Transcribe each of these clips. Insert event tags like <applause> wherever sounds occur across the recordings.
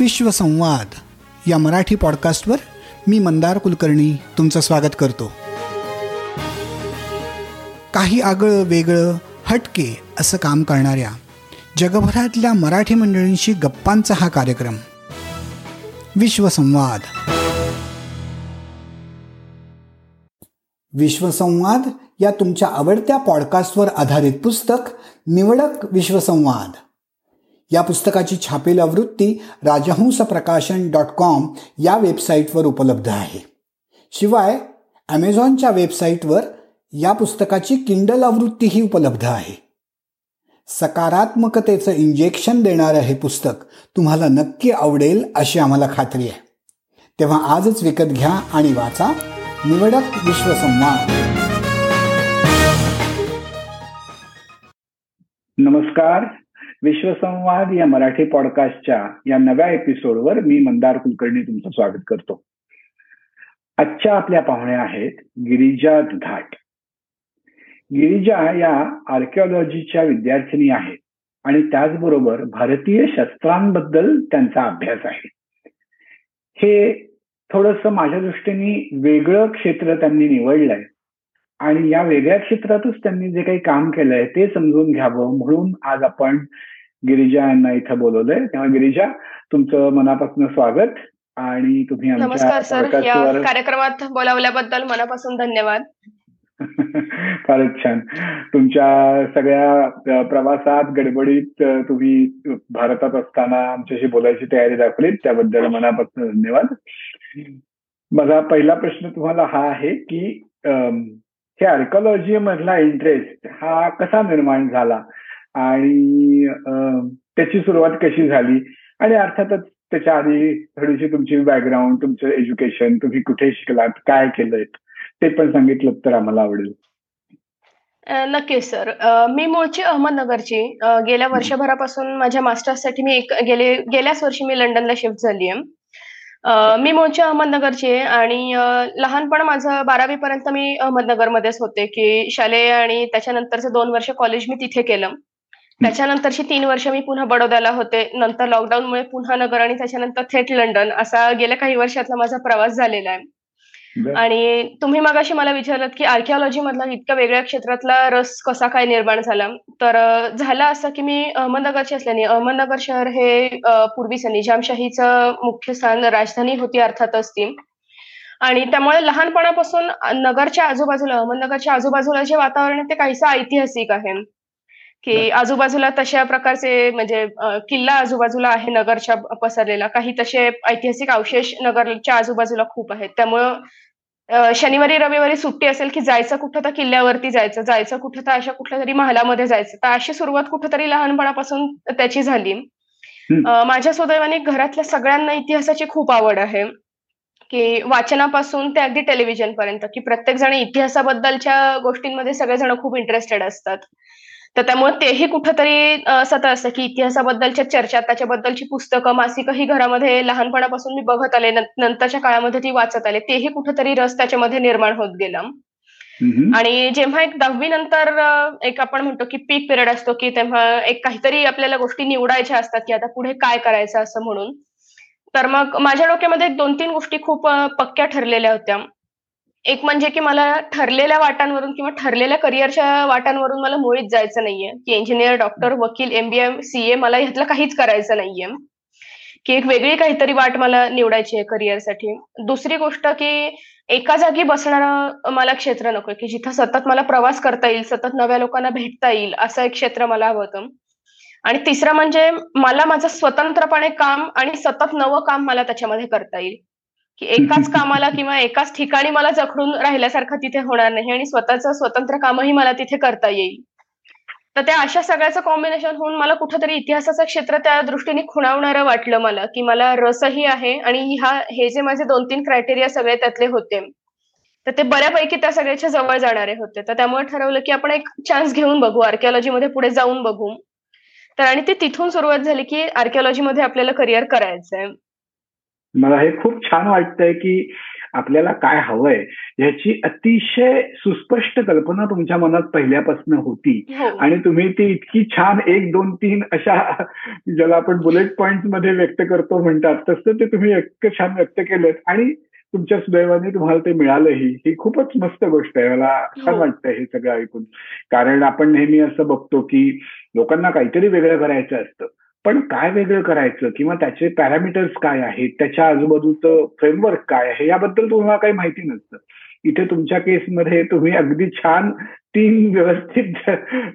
विश्वसंवाद या मराठी पॉडकास्टवर मी मंदार कुलकर्णी तुमचं स्वागत करतो. काही आगळं वेगळं हटके असं काम करणाऱ्या जगभरातल्या मराठी मंडळींशी गप्पांचा हा कार्यक्रम. विश्वसंवाद विश्वसंवाद या तुमच्या आवडत्या पॉडकास्टवर आधारित पुस्तक निवडक विश्वसंवाद या पुस्तकाची छापील आवृत्ती राजहंस प्रकाशन डॉट कॉम या वेबसाईटवर उपलब्ध आहे. शिवाय ॲमेझॉनच्या वेबसाईटवर या पुस्तकाची किंडल आवृत्तीही उपलब्ध आहे. सकारात्मकतेचं इंजेक्शन देणारं हे पुस्तक तुम्हाला नक्की आवडेल अशी आम्हाला खात्री आहे. तेव्हा आजच विकत घ्या आणि वाचा निवडक विश्वसंवाद. नमस्कार. विश्वसंवाद या मराठी पॉडकास्टच्या या नव्या एपिसोडवर मी मंदार कुलकर्णी तुमचं स्वागत करतो. आजच्या आपल्या पाहुण्या आहेत गिरिजा दुधाट. गिरिजा या आर्किओलॉजीच्या विद्यार्थिनी आहेत आणि त्याचबरोबर भारतीय शस्त्रांबद्दल त्यांचा अभ्यास आहे. हे थोडस माझ्या दृष्टीने वेगळं क्षेत्र त्यांनी निवडलंय. आणि या वेगळ्या क्षेत्रातच त्यांनी जे काही काम केलंय ते समजून घ्यावं. म्हणून आज आपण गिरिजा यांना इथं बोलवलंय. तेव्हा गिरिजा तुमचं मनापासून स्वागत आणि तुम्ही नमस्कार सर. या कार्यक्रमात बोलावल्याबद्दल मनापासून धन्यवाद. <laughs> फारच छान. तुमच्या सगळ्या प्रवासात गडबडीत तुम्ही भारतात असताना आमच्याशी बोलायची तयारी दाखवली त्याबद्दल मनापासून धन्यवाद. माझा पहिला प्रश्न तुम्हाला हा आहे की हे आर्कॉलॉजी मधला इंटरेस्ट हा कसा निर्माण झाला? आणि त्याची सुरुवात कशी झाली? आणि अर्थातच त्याच्या आधी थोडीशी तुमची बॅकग्राऊंड तुमचं एज्युकेशन तुम्ही कुठे शिकलात काय केलंय ते पण सांगितलं तर आम्हाला आवडेल. नक्कीच सर मी मूळची अहमदनगरची. गेल्या वर्षभरापासून माझ्या मास्टर्ससाठी मी एक गेले गेल्याच वर्षी मी लंडनला शिफ्ट झाली आहे मी मूळची अहमदनगरची आहे आणि लहानपण माझं बारावी पर्यंत मी अहमदनगरमध्येच होते की शालेय आणि त्याच्यानंतरचे दोन वर्ष कॉलेज मी तिथे केलं. त्याच्यानंतरची तीन वर्ष मी पुन्हा बडोद्याला होते. नंतर लॉकडाऊनमुळे पुन्हा नगर आणि त्याच्यानंतर थेट लंडन असा गेल्या काही वर्षातला माझा प्रवास झालेला आहे. आणि तुम्ही मगाशी मला विचारलं की आर्किओलॉजी मधला इतक्या वेगळ्या क्षेत्रातला रस कसा काय निर्माण झाला? तर झालं असं की मी अहमदनगरची असल्याने अहमदनगर शहर हे पूर्वीचं निजामशाहीचं मुख्य स्थान राजधानी होती अर्थातच ती. आणि त्यामुळे लहानपणापासून नगरच्या आजूबाजूला अहमदनगरच्या आजूबाजूला जे वातावरण आहे ते काहीसं ऐतिहासिक आहे. की आजूबाजूला तशा प्रकारचे म्हणजे किल्ला आजूबाजूला आहे नगरच्या पसरलेला. काही तसे ऐतिहासिक अवशेष नगरच्या आजूबाजूला खूप आहेत. त्यामुळं शनिवारी रविवारी सुट्टी असेल की जायचं कुठं तर किल्ल्यावरती जायचं जायचं कुठं तर अशा कुठल्या तरी महालामध्ये जायचं. तर अशी सुरुवात कुठंतरी लहानपणापासून त्याची झाली. माझ्या सुदैवाने घरातल्या सगळ्यांना इतिहासाची खूप आवड आहे. की वाचनापासून ते अगदी टेलिव्हिजन पर्यंत की प्रत्येक जण इतिहासाबद्दलच्या गोष्टींमध्ये सगळेजण खूप इंटरेस्टेड असतात. तर त्यामुळे तेही कुठंतरी सतत असतं की इतिहासाबद्दलच्या चर्चा त्याच्याबद्दलची पुस्तकं मासिकं ही घरामध्ये लहानपणापासून मी बघत आले. नंतरच्या काळामध्ये ती वाचत आले. तेही कुठंतरी रस त्याच्यामध्ये निर्माण होत गेला. आणि जेव्हा एक दहावी नंतर एक आपण म्हणतो की पीक पिरियड असतो की तेव्हा एक काहीतरी आपल्याला गोष्टी निवडायच्या असतात की आता पुढे काय करायचं असं म्हणून. तर मग माझ्या डोक्यामध्ये दोन तीन गोष्टी खूप पक्क्या ठरलेल्या होत्या. एक म्हणजे की मला ठरलेल्या वाटांवरून किंवा ठरलेल्या करिअरच्या वाटांवरून मला मुळीच जायचं नाहीये. की इंजिनियर डॉक्टर वकील एमबीए सीए मला ह्यातलं काहीच करायचं नाहीये. की एक वेगळी काहीतरी वाट मला निवडायची आहे करिअरसाठी. दुसरी गोष्ट की एका जागी बसणारं मला क्षेत्र नकोय. की जिथं सतत मला प्रवास करता येईल सतत नव्या लोकांना भेटता येईल असं एक क्षेत्र मला हवं होतं. आणि तिसरं म्हणजे मला माझं स्वतंत्रपणे काम आणि सतत नवं काम मला त्याच्यामध्ये करता येईल. की एकाच <laughs> कामाला किंवा एकाच ठिकाणी मला जखडून राहिल्यासारखं तिथे होणार नाही आणि स्वतःचं स्वतंत्र कामही मला तिथे करता येईल. तर त्या अशा सगळ्याचं कॉम्बिनेशन होऊन मला कुठंतरी इतिहासाचं क्षेत्र त्या दृष्टीने खुणावणारं वाटलं मला की मला रसही आहे आणि हा हे जे माझे दोन तीन क्रायटेरिया सगळे त्यातले होते तर ते बऱ्यापैकी त्या सगळ्याच्या जवळ जाणारे होते. तर त्यामुळे ठरवलं की आपण एक चान्स घेऊन बघू आर्किओलॉजी मध्ये पुढे जाऊन बघू. तर आणि ते तिथून सुरुवात झाली की आर्किओलॉजी मध्ये आपल्याला करिअर करायचंय. मला हे खूप छान वाटतंय की आपल्याला काय हवंय ह्याची अतिशय सुस्पष्ट कल्पना तुमच्या मनात पहिल्यापासून होती. हो. आणि तुम्ही ती इतकी छान एक दोन तीन अशा ज्याला आपण बुलेट पॉइंटमध्ये व्यक्त करतो म्हणतात तसं ते तुम्ही इतकं छान व्यक्त केलं आणि तुमच्या सुदैवाने तुम्हाला ते मिळालंही. ही खूपच मस्त गोष्ट आहे. मला छान हो. वाटतं हे सगळं ऐकून. कारण आपण नेहमी असं बघतो की लोकांना काहीतरी वेगळं करायचं असतं. पण काय वेगळं करायचं? किंवा त्याचे पॅरामीटर्स काय आहेत? त्याच्या आजूबाजूचं फ्रेमवर्क काय आहे? याबद्दल तुम्हाला काही माहिती नसतं. इथे तुमच्या केसमध्ये तुम्ही अगदी छान तीन व्यवस्थित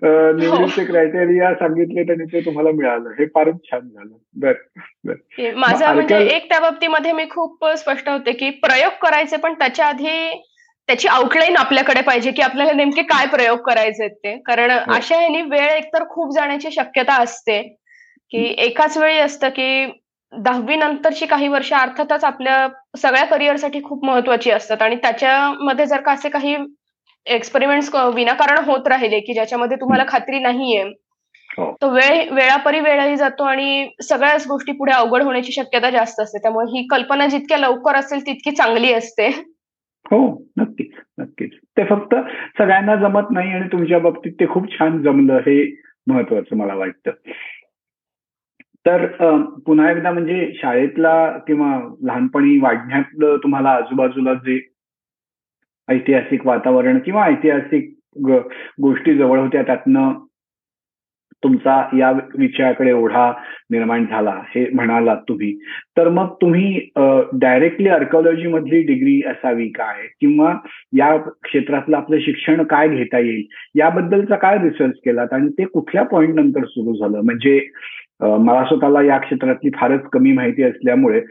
निवडीचे क्रायटेरिया सांगितले आणि ते तुम्हाला मिळालं. हे फारच छान झालं. बर माझं म्हणजे एक त्या बाबतीमध्ये मी खूप स्पष्ट होते की प्रयोग करायचे पण त्याच्या आधी त्याची आउटलाईन आपल्याकडे पाहिजे की आपल्याला नेमके काय प्रयोग करायचे ते. कारण हो. अशा ह्यानी वेळ एकतर खूप जाण्याची शक्यता असते. की एकाच वेळी असतं की दहावी नंतरची काही वर्ष अर्थातच आपल्या सगळ्या करिअरसाठी खूप महत्वाची असतात. आणि त्याच्यामध्ये जर का असे काही एक्सपेरिमेंट्स विनाकारण होत राहिले की ज्याच्यामध्ये तुम्हाला खात्री नाहीये हो. तो वेळ वेळापरी वेळही जातो आणि सगळ्याच गोष्टी पुढे अवघड होण्याची शक्यता जास्त असते. त्यामुळे ही कल्पना जितक्या लवकर असेल तितकी चांगली असते. हो नक्कीच नक्कीच. ते फक्त सगळ्यांना जमत नाही आणि तुमच्या बाबतीत ते खूप छान जमलं हे महत्वाचं मला वाटतं. तर पुन्हा एकदा म्हणजे शाळेतला किंवा लहानपणी वाढण्यातलं तुम्हाला आजूबाजूला जे ऐतिहासिक वातावरण किंवा ऐतिहासिक गोष्टी जवळ होत्या त्यातनं तुमचा या विषयाकडे ओढा निर्माण झाला हे म्हणालात तुम्ही. तर मग तुम्ही डायरेक्टली आर्कॉलॉजी मधली डिग्री असावी काय? किंवा या क्षेत्रातलं आपलं शिक्षण काय घेता येईल? याबद्दलचा काय रिसर्च केलात? आणि ते कुठल्या पॉइंट नंतर सुरू झालं? म्हणजे मला स्वतःला या क्षेत्रातली फारच कमी माहिती असल्यामुळे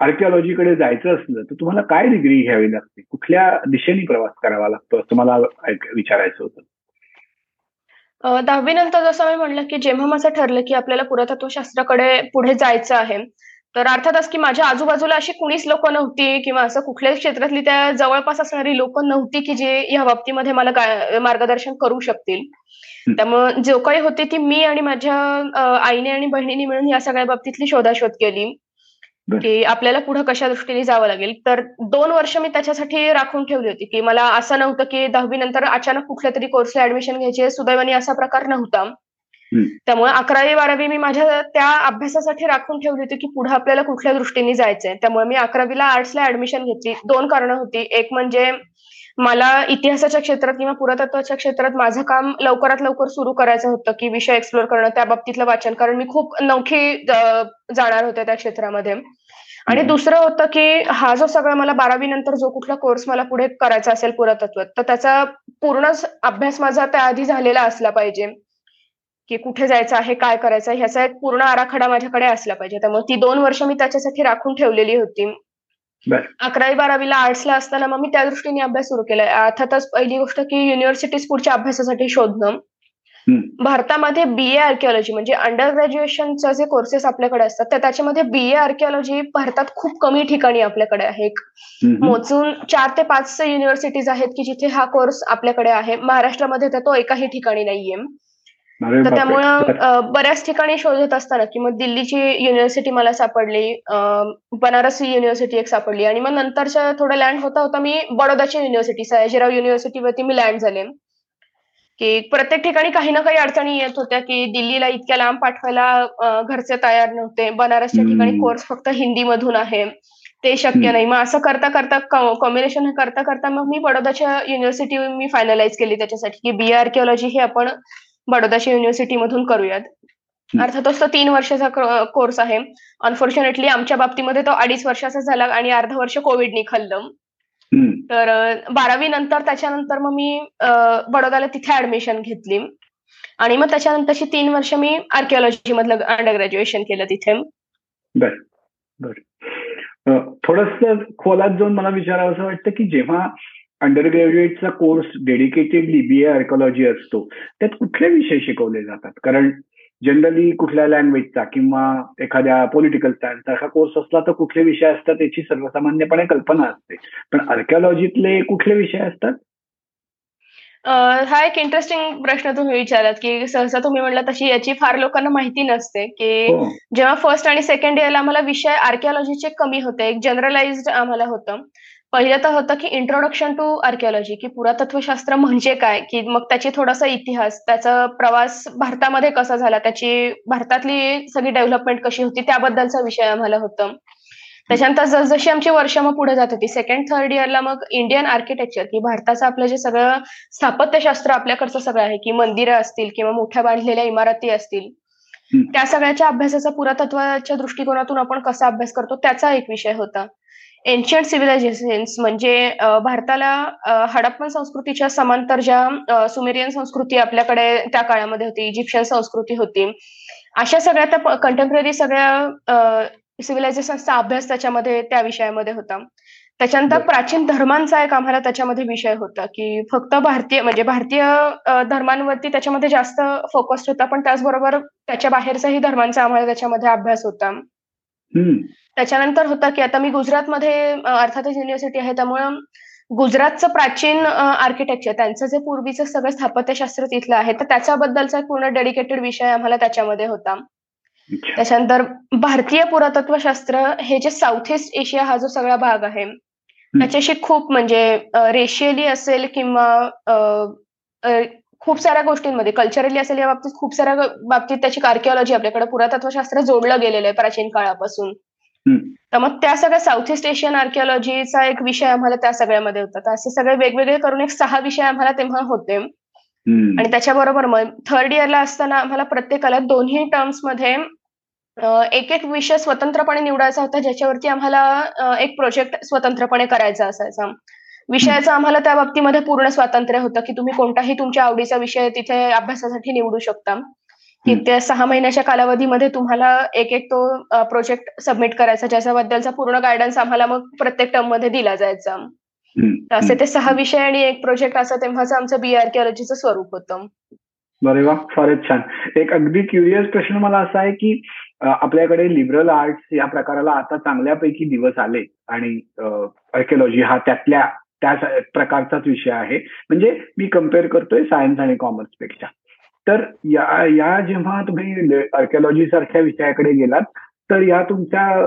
आर्किओलॉजीकडे जायचं असलं तर तुम्हाला काय डिग्री घ्यावी लागते? कुठल्या दिशेने प्रवास करावा लागतो असं मला ऐक- विचारायचं होतं? दहावीनंतर दहावी नंतर जसं मी म्हणलं की जेव्हा माझं ठरलं की आपल्याला पुरातत्वशास्त्राकडे पुढे जायचं आहे तर अर्थातच की माझ्या आजूबाजूला अशी कुणीच लोक नव्हती किंवा असं कुठल्याही क्षेत्रातली त्या जवळपास असणारी लोक नव्हती की जे या बाबतीमध्ये मला मार्गदर्शन करू शकतील. त्यामुळे जो काही होती ती मी आणि माझ्या आईने आणि बहिणीने मिळून या सगळ्या बाबतीतली शोधाशोध केली. की आपल्याला पुढे कशा दृष्टीने जावं लागेल. तर दोन वर्ष मी त्याच्यासाठी राखून ठेवली होती की मला असं नव्हतं की दहावी नंतर अचानक कुठल्या तरी कोर्सला ऍडमिशन घ्यायची. सुदैवाने असा प्रकार नव्हता. त्यामुळे अकरावी बारावी मी माझ्या त्या अभ्यासासाठी राखून ठेवली होती की पुढे आपल्याला कुठल्या दृष्टीने जायचंय. त्यामुळे मी अकरावीला आर्ट्सला ऍडमिशन घेतली. दोन कारणं होती. एक म्हणजे मला इतिहासाच्या क्षेत्रात किंवा पुरातत्वाच्या क्षेत्रात माझं काम लवकरात लवकर सुरू करायचं होतं की विषय एक्सप्लोर करणं त्या बाबतीतलं वाचन कारण मी खूप नवखी जाणार होते त्या क्षेत्रामध्ये आणि. दुसरं होतं की हा जो सगळा मला बारावी नंतर जो कुठला कोर्स मला पुढे करायचा असेल पुरातत्वात तर त्याचा पूर्णच अभ्यास माझा त्याआधी झालेला असला पाहिजे की कुठे जायचं आहे काय करायचं आहे ह्याचा एक पूर्ण आराखडा माझ्याकडे असला पाहिजे त्यामुळे ती दोन वर्ष मी त्याच्यासाठी राखून ठेवलेली होती. अकरावी बारावीला आर्ट्सला असताना मग मी त्या दृष्टीने अभ्यास सुरू केलाय. अर्थातच पहिली गोष्ट की युनिव्हर्सिटीज पुढच्या अभ्यासासाठी शोधणं. भारतामध्ये बीए आर्किओलॉजी म्हणजे अंडर ग्रॅज्युएशनचे जे कोर्सेस आपल्याकडे असतात तर त्याच्यामध्ये बीए आर्किओलॉजी भारतात खूप कमी ठिकाणी आपल्याकडे आहे. मोजून चार ते पाच युनिव्हर्सिटीज आहेत की जिथे हा कोर्स आपल्याकडे आहे. महाराष्ट्रामध्ये तर तो एकाही ठिकाणी नाहीये. तर. त्यामुळं बऱ्याच ठिकाणी शोधत असताना की मग दिल्लीची युनिव्हर्सिटी मला सापडली बनारस युनिव्हर्सिटी एक सापडली आणि मग नंतरच्या थोडं लँड होता होता मी बडोदाची युनिव्हर्सिटी सयाजीराव युनिव्हर्सिटीवरती मी लँड झाले की प्रत्येक ठिकाणी काही ना काही अडचणी येत होत्या की दिल्लीला इतक्या लांब पाठवायला घरचे तयार नव्हते बनारसच्या ठिकाणी. कोर्स फक्त हिंदीमधून आहे ते शक्य. नाही मग असं करता करता कॉम्बिनेशन करता करता मग मी बडोदाच्या युनिव्हर्सिटी मी फायनलाइज केली त्याच्यासाठी की बी आर्किओलॉजी हे आपण बडोदाच्या युनिव्हर्सिटी मधून करूयात. अर्थातच तो तीन वर्षाचा कोर्स आहे. अनफॉर्च्युनेटली आमच्या बाबतीमध्ये तो अडीच वर्षाचा झाला आणि अर्ध वर्ष कोविडनी खाल्लं. तर बारावी नंतर त्याच्यानंतर मग मी अ, बडोद्याला तिथे ऍडमिशन घेतली. आणि मग त्याच्यानंतरची तीन वर्ष मी आर्किओलॉजी मधलं अंडर ग्रॅज्युएशन केलं तिथे. बर बर. थोडस खोलात जाऊन मला विचारावं असं वाटतं की जेव्हा under ग्रॅज्युएटचा course dedicatedly B A archaeology असतो. त्यात कुठले विषय शिकवले जातात? कारण जनरली कुठल्या लँग्वेजचा किंवा एखाद्या पॉलिटिकल सायन्स सारखा कोर्स असला तर कुठले विषय असतात याची सर्वसामान्यपणे कल्पना असते. पण आर्किओलॉजीतले कुठले विषय असतात? हा एक इंटरेस्टिंग प्रश्न तुम्ही विचारलात की सहसा तुम्ही म्हणला तशी याची फार लोकांना माहिती नसते की हो. जेव्हा फर्स्ट आणि सेकंड इयरला आम्हाला विषय आर्किओलॉजीचे कमी होते एक जनरलाइज्ड आम्हाला होतं. पहिलं तर होतं की इंट्रोडक्शन टू आर्किओलॉजी की पुरातत्वशास्त्र म्हणजे काय? की मग त्याची थोडासा इतिहास त्याचा प्रवास भारतामध्ये कसा झाला त्याची भारतातली सगळी डेव्हलपमेंट कशी होती त्याबद्दलचा विषय आम्हाला होतं. त्याच्यानंतर जसजशी आमची वर्ष मग पुढे जात होती सेकंड थर्ड इयरला मग इंडियन आर्किटेक्चर की भारताचं आपलं जे सगळं स्थापत्यशास्त्र आपल्याकडचं सगळं आहे की मंदिरं असतील किंवा मोठ्या बांधलेल्या इमारती असतील त्या सगळ्याच्या अभ्यासाचा पुरातत्वाच्या दृष्टिकोनातून आपण कसा अभ्यास करतो त्याचा एक विषय होता. एन्शियंट सिव्हिलायझेशन्स म्हणजे भारताला हडप्पन संस्कृतीच्या समांतर ज्या सुमेरियन संस्कृती आपल्याकडे त्या काळामध्ये होती इजिप्शियन संस्कृती होती अशा सगळ्या त्या कंटेम्पररी सगळ्या सिव्हिलायझेशनचा अभ्यास त्याच्यामध्ये त्या विषयामध्ये होता. त्याच्यानंतर प्राचीन धर्मांचा एक आम्हाला त्याच्यामध्ये विषय होता की फक्त भारतीय म्हणजे भारतीय धर्मांवरती त्याच्यामध्ये जास्त फोकस होता पण त्याचबरोबर त्याच्या बाहेरचाही धर्मांचा आम्हाला त्याच्यामध्ये अभ्यास होता. त्याच्यानंतर होता की आता मी गुजरातमध्ये अर्थातच युनिव्हर्सिटी आहे त्यामुळं गुजरातचं प्राचीन आर्किटेक्चर त्यांचं जे पूर्वीचं सगळं स्थापत्यशास्त्र तिथलं आहे तर त्याच्याबद्दलचा पूर्ण डेडिकेटेड विषय आम्हाला त्याच्यामध्ये होता. त्याच्यानंतर भारतीय पुरातत्वशास्त्र हे जे साऊथ ईस्ट एशिया हा जो सगळा भाग आहे त्याच्याशी खूप म्हणजे रेशियली असेल किंवा खूप साऱ्या गोष्टींमध्ये कल्चरली असेल या बाबतीत खूप साऱ्या बाबतीत त्याची आर्किओलॉजी आपल्याकडे पुरातत्वशास्त्र जोडलं गेलेलं आहे प्राचीन काळापासून. तर मग त्या सगळ्या साऊथ ईस्ट एशियन आर्किओलॉजीचा एक विषय आम्हाला त्या सगळ्यामध्ये होता. तर असे सगळे वेगवेगळे करून एक सहा विषय आम्हाला तेव्हा होते. आणि त्याच्याबरोबर मग थर्ड इयरला असताना आम्हाला प्रत्येकाला दोन्ही टर्म्समध्ये एक एक विषय स्वतंत्रपणे निवडायचा होता ज्याच्यावरती आम्हाला एक प्रोजेक्ट स्वतंत्रपणे करायचा असायचा. विषयाचं आम्हाला त्या बाबतीमध्ये पूर्ण स्वातंत्र्य होतं की तुम्ही कोणताही तुमच्या आवडीचा विषय तिथे अभ्यासासाठी निवडू शकता. की त्या सहा महिन्याच्या कालावधीमध्ये तुम्हाला एक एक तो प्रोजेक्ट सबमिट करायचा ज्याच्याबद्दलचा पूर्ण गायडन्स आम्हाला मग प्रत्येक टर्ममध्ये दिला जायचा. असे ते सहा विषय आणि एक प्रोजेक्ट असं तेव्हाच आमचं बी आर्किओलॉजीचं स्वरूप होतं. बरे वा फारच छान. एक अगदी क्युरियस प्रश्न मला असा आहे की आपल्याकडे लिबरल आर्ट्स या प्रकाराला आता चांगल्यापैकी दिवस आले आणि आर्किओलॉजी हा त्यातल्या त्या प्रकारचाच विषय आहे. म्हणजे मी कंपेअर करतोय सायन्स आणि कॉमर्सपेक्षा. तर या या जेव्हा तुम्ही आर्किओलॉजी सारख्या विषयाकडे गेलात तर या तुमच्या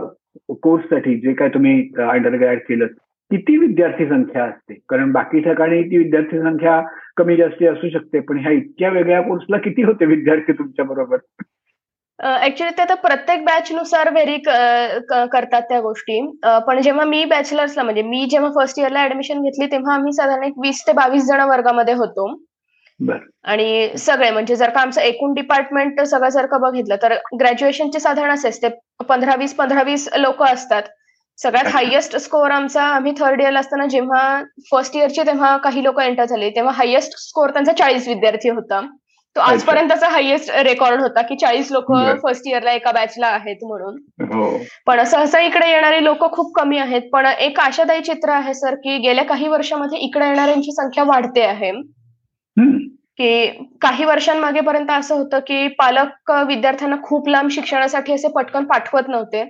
कोर्ससाठी जे काय तुम्ही अंडर केलं किती विद्यार्थी संख्या असते? कारण बाकी ठिकाणी ती विद्यार्थी संख्या कमी जास्ती असू शकते पण ह्या इतक्या वेगळ्या कोर्सला किती होते विद्यार्थी तुमच्या बरोबर? ऍक्च्युली ते तर प्रत्येक बॅचनुसार व्हेरी करतात त्या गोष्टी. पण जेव्हा मी बॅचलर्सला म्हणजे मी जेव्हा फर्स्ट इयरला ऍडमिशन घेतली तेव्हा आम्ही साधारण एक वीस ते बावीस जण वर्गामध्ये होतो. आणि सगळे म्हणजे जर का आमचं एकूण डिपार्टमेंट सगळं जर का बघितलं तर ग्रॅज्युएशनचे साधारण असेच ते पंधरा वीस पंधरा वीस लोक असतात. सगळ्यात हायेस्ट स्कोअर आमचा आम्ही थर्ड इयरला असताना जेव्हा फर्स्ट इयरचे तेव्हा काही लोक एंटर झाले तेव्हा हायेस्ट स्कोअर त्यांचा चाळीस विद्यार्थी होता. तो आजपर्यंतचा हायेस्ट रेकॉर्ड होता की चाळीस लोक फर्स्ट इयरला एका बॅचला आहेत म्हणून. हो. पण सहसा इकडे येणारी लोक खूप कमी आहेत पण एक आशादायी चित्र आहे सर की गेल्या काही वर्षामध्ये इकडे येणाऱ्यांची संख्या वाढते आहे. की काही वर्षांमागेपर्यंत असं होतं की पालक विद्यार्थ्यांना खूप लांब शिक्षणासाठी असे पटकन पाठवत नव्हते.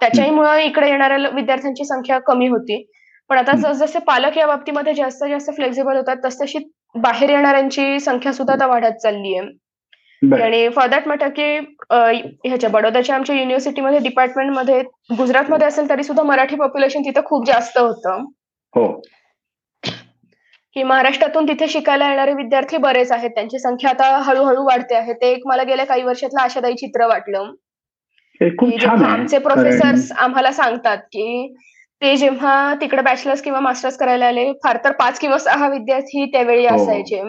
त्याच्याही इकडे येणाऱ्या विद्यार्थ्यांची संख्या कमी होती. पण आता जसजसे पालक या बाबतीमध्ये जास्त जास्त फ्लेक्झिबल होतात तसतशी बाहेर येणाऱ्यांची संख्या सुद्धा आता वाढत चालली आहे आणि फॉर दॅट मॅटर की ह्याच्या बडोदाच्या आमच्या युनिव्हर्सिटीमध्ये डिपार्टमेंटमध्ये गुजरातमध्ये असेल तरी सुद्धा मराठी पॉप्युलेशन तिथं खूप जास्त होतं. हो. की महाराष्ट्रातून तिथे शिकायला येणारे विद्यार्थी बरेच आहेत. त्यांची संख्या आता हळूहळू वाढते आहे. ते एक मला गेल्या काही वर्षातलं आशादायी चित्र वाटलं. आमचे प्रोफेसर्स आम्हाला सांगतात की ते जेव्हा तिकडे बॅचलर्स किंवा मास्टर्स करायला आले फार तर पाच किंवा सहा विद्यार्थी त्यावेळी हो. असायचे.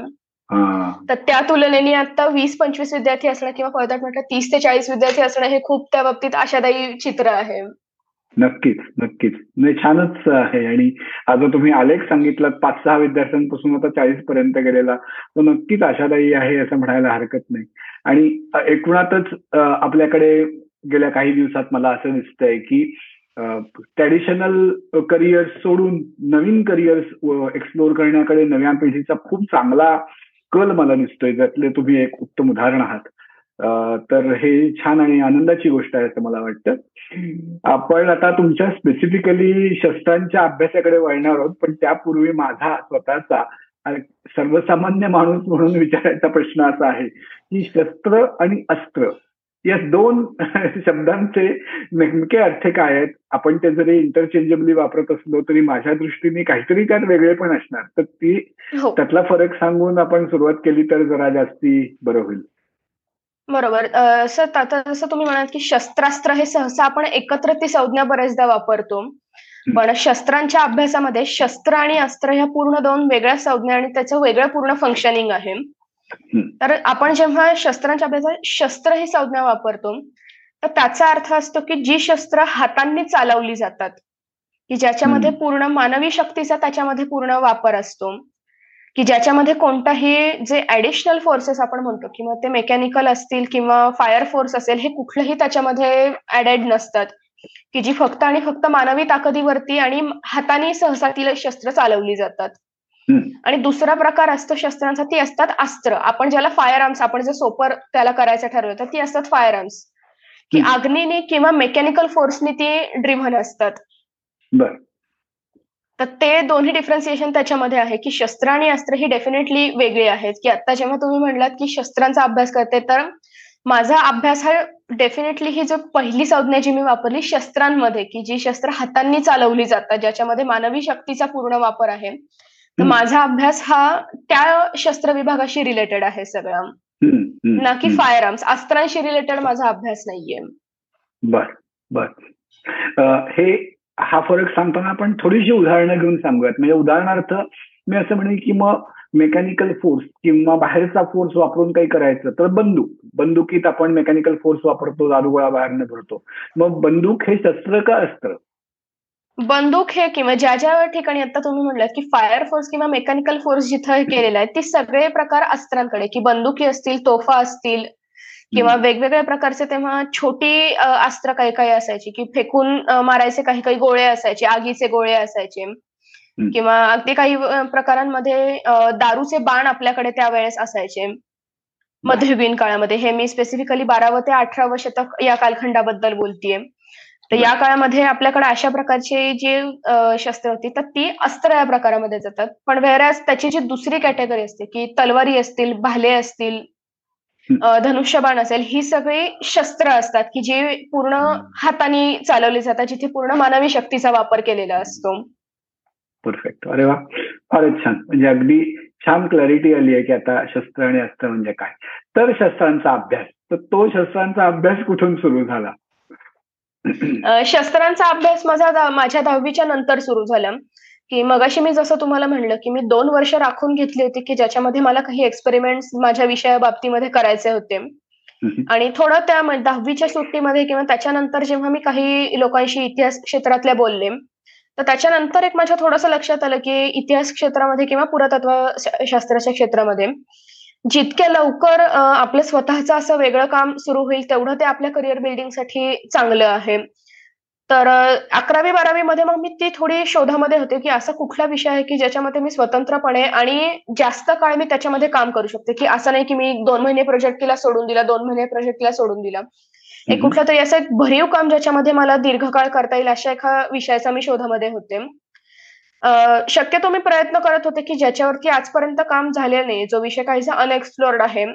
तर त्या तुलनेने आता वीस पंचवीस विद्यार्थी असणं किंवा पदार्थ म्हटलं तीस ते चाळीस विद्यार्थी असणं हे खूप त्या बाबतीत आशादायी चित्र आहे. नक्कीच नक्कीच. नाही छानच आहे. आणि आता तुम्ही आलेख सांगितलं पाच सहा विद्यार्थ्यांपासून आता चाळीस पर्यंत गेलेला. तो नक्कीच आशादायी आहे असं म्हणायला हरकत नाही. आणि एकूणातच आपल्याकडे गेल्या काही दिवसात मला असं दिसतंय की ट्रॅडिशनल करिअर सोडून नवीन करिअर्स एक्सप्लोर करण्याकडे नव्या पिढीचा खूप चांगला कल मला दिसतोय. त्यातले तुम्ही एक उत्तम उदाहरण आहात. तर हे छान आणि आनंदाची गोष्ट आहे असं मला वाटतं. आपण आता तुमच्या स्पेसिफिकली शस्त्रांच्या अभ्यासाकडे वळणार आहोत पण त्यापूर्वी माझा स्वतःचा सर्वसामान्य माणूस म्हणून विचारायचा प्रश्न असा आहे की शस्त्र आणि अस्त्र या दोन <laughs> शब्दांचे नेमके अर्थ काय आहेत? आपण ते जरी इंटरचेंजेबली वापरत असलो तरी माझ्या दृष्टीने काहीतरी त्यात वेगळे पण असणार. तर ती हो. त्यातला फरक सांगून आपण सुरुवात केली तर जरा जास्ती बरं होईल. बरोबर. सर आता जसं तुम्ही म्हणाल की शस्त्रास्त्र हे सहसा आपण एकत्र ती संज्ञा बरेचदा वापरतो. पण शस्त्रांच्या अभ्यासामध्ये शस्त्र आणि अस्त्र ह्या पूर्ण दोन वेगळ्या संज्ञा आणि त्याचं वेगळं पूर्ण फंक्शनिंग आहे. तर आपण जेव्हा शस्त्रांच्या अभ्यासात शस्त्र ही संज्ञा वापरतो तर त्याचा अर्थ असतो की जी शस्त्र हातांनी चालवली जातात की ज्याच्यामध्ये पूर्ण मानवी शक्तीचा त्याच्यामध्ये पूर्ण वापर असतो. की ज्याच्यामध्ये कोणताही जे ऍडिशनल फोर्सेस आपण म्हणतो किंवा ते मेकॅनिकल असतील किंवा फायर फोर्स असेल हे कुठलंही त्याच्यामध्ये ऍडेड नसतात. की जी फक्त आणि फक्त मानवी ताकदीवरती आणि हाताने सहसा ती शस्त्र चालवली जातात. आणि दुसरा प्रकार असतो शस्त्रांचा ती असतात अस्त्र. आपण ज्याला फायर आर्म्स आपण जे सोपर त्याला करायचं ठरवलं तर ती असतात फायर आर्म्स की अग्नीने किंवा मेकॅनिकल फोर्सने ती ड्रिव्हन असतात. तर ते दोन्ही डिफरन्सिएशन त्याच्यामध्ये आहे की शस्त्र आणि अस्त्र ही डेफिनेटली वेगळी आहेत. की आता जेव्हा तुम्ही म्हणलात की शस्त्रांचा अभ्यास करते तर माझा अभ्यास हा डेफिनेटली ही जो पहिली संज्ञा जी मी वापरली शस्त्रांमध्ये की जी शस्त्र हातांनी चालवली जातात ज्याच्यामध्ये मानवी शक्तीचा पूर्ण वापर आहे तर माझा अभ्यास हा त्या शस्त्र विभागाशी रिलेटेड आहे सगळा. ना की फायर आर्म्स अस्त्रांशी रिलेटेड माझा अभ्यास नाहीये. बर बर. हे हा फरक सांगताना आपण थोडीशी उदाहरणं घेऊन सांगूयात. म्हणजे उदाहरणार्थ मी असं म्हणेन की मग मेकॅनिकल फोर्स किंवा बाहेरचा फोर्स वापरून काही करायचं तर बंदूक. बंदुकीत आपण मेकॅनिकल फोर्स वापरतो दारुगोळा बाहेरनं भरतो. मग बंदूक हे शस्त्र का असतं बंदूक हे किंवा ज्या ज्या ठिकाणी आता तुम्ही म्हणलात की फायर फोर्स किंवा मेकॅनिकल फोर्स जिथं केलेला आहे ते सगळे प्रकार अस्त्रांकडे. की बंदुकी असतील तोफा असतील किंवा वेगवेगळ्या प्रकारचे तेव्हा छोटी अस्त्र काही काही असायची की फेकून मारायचे काही काही गोळे असायचे आगीचे गोळे असायचे. किंवा अगदी काही प्रकारांमध्ये दारूचे बाण आपल्याकडे त्यावेळेस असायचे. मध्ययुगीन काळामध्ये. हे मी स्पेसिफिकली बारावं ते अठरावं शतक या कालखंडाबद्दल बोलतीये. तर या काळामध्ये आपल्याकडे अशा प्रकारची जी शस्त्र होती तर ती अस्त्र या प्रकारामध्ये जातात. पण वेळेस त्याची जी दुसरी कॅटेगरी असते की तलवारी असतील भाले असतील धनुष्यबाण असेल ही सगळी शस्त्र असतात की जी पूर्ण हाताने चालवली जातात जिथे पूर्ण मानवी शक्तीचा वापर केलेला असतो. परफेक्ट अरे वा. फारच छान. म्हणजे अगदी छान क्लॅरिटी आली आहे की आता शस्त्र आणि अस्त्र म्हणजे काय. तर शस्त्रांचा अभ्यास. तर तो शस्त्रांचा अभ्यास कुठून सुरू झाला? शस्त्रांचा अभ्यास माझा माझ्या दहावीच्या नंतर सुरू झाला. की मगाशी मी जसं तुम्हाला म्हणलं की मी दोन वर्ष राखून घेतली होती की ज्याच्यामध्ये मला काही एक्सपेरिमेंट माझ्या विषया बाबतीमध्ये करायचे होते. आणि थोडं त्या दहावीच्या सुट्टीमध्ये किंवा त्याच्यानंतर जेव्हा मी काही लोकांशी इतिहास क्षेत्रातल्या बोलले तर त्याच्यानंतर एक माझ्या थोडंसं लक्षात आलं की इतिहास क्षेत्रामध्ये किंवा पुरातत्व शास्त्राच्या क्षेत्रामध्ये जितक्या लवकर आपलं स्वतःचं असं वेगळं काम सुरू होईल तेवढं ते आपल्या करिअर बिल्डिंगसाठी चांगलं आहे. तर अकरावी बारावी मध्ये मग मी ती थोडी शोधामध्ये होते की असा कुठला विषय आहे की ज्याच्यामध्ये मी स्वतंत्रपणे आणि जास्त काळ मी त्याच्यामध्ये काम करू शकते? की असं नाही की मी दोन महिने प्रोजेक्ट केला सोडून दिला दोन महिने प्रोजेक्ट केला सोडून दिला. एक कुठलं तरी असं एक भरीव काम ज्याच्यामध्ये मला दीर्घकाळ करता येईल अशा एका विषयाचा मी शोधामध्ये होते. शक्यतो मी प्रयत्न करत होते की ज्याच्यावरती आजपर्यंत काम झालेलं नाही जो विषय काहीसा अनएक्सप्लोर्ड आहे.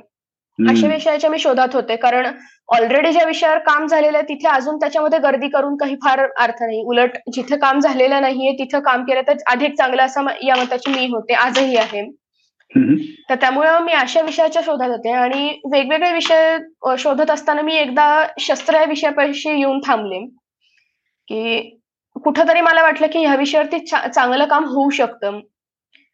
अशा विषयाच्या मी शोधात होते. कारण ऑलरेडी ज्या विषयावर काम झालेलं आहे तिथे अजून त्याच्यामध्ये गर्दी करून काही फार अर्थ नाही. उलट जिथे काम झालेलं नाहीये तिथं काम केलं तर अधिक चांगलं असं या मताची मी होते. आजही आहे. तर त्यामुळं मी अशा विषयाच्या शोधात होते. आणि वेगवेगळे विषय शोधत असताना मी एकदा शस्त्र या विषयापाशी येऊन थांबले. की कुठंतरी मला वाटलं की ह्या विषयावरती चांगलं काम होऊ शकतं.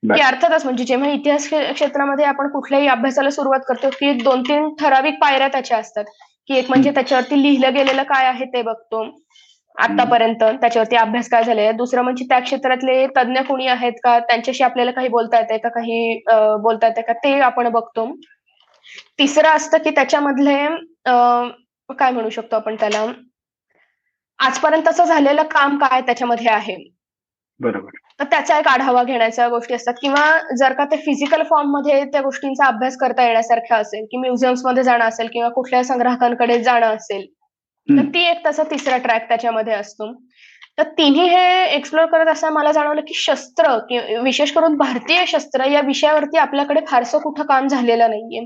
की अर्थातच म्हणजे जेव्हा इतिहास क्षेत्रामध्ये आपण कुठल्याही अभ्यासाला सुरुवात करतो की दोन तीन ठराविक पायऱ्या त्याच्या असतात. की एक म्हणजे त्याच्यावरती लिहिलं गेलेलं काय आहे ते बघतो आतापर्यंत. त्याच्यावरती अभ्यास काय झालाय दुसरं म्हणजे त्या क्षेत्रातले तज्ज्ञ कोणी आहेत का? त्यांच्याशी आपल्याला काही बोलता येते का? काही बोलता येते का? ते आपण बघतो. तिसरं असतं की त्याच्यामधले काय म्हणू शकतो आपण त्याला? आजपर्यंतचं झालेलं काम काय त्याच्यामध्ये आहे? बरोबर. तर त्याचा एक आढावा घेण्याच्या गोष्टी असतात. किंवा जर का ते फिजिकल फॉर्ममध्ये त्या गोष्टींचा अभ्यास करता येण्यासारखा असेल की म्युझियम्समध्ये जाणं असेल किंवा कुठल्या संग्राहकांकडे जाणं असेल तर ती एक तसा तिसरा ट्रॅक त्याच्यामध्ये असतो. तर तिन्ही हे एक्सप्लोर करत असताना मला जाणवलं की शस्त्र विशेष करून भारतीय शस्त्र या विषयावरती आपल्याकडे फारसं कुठं काम झालेलं नाहीये.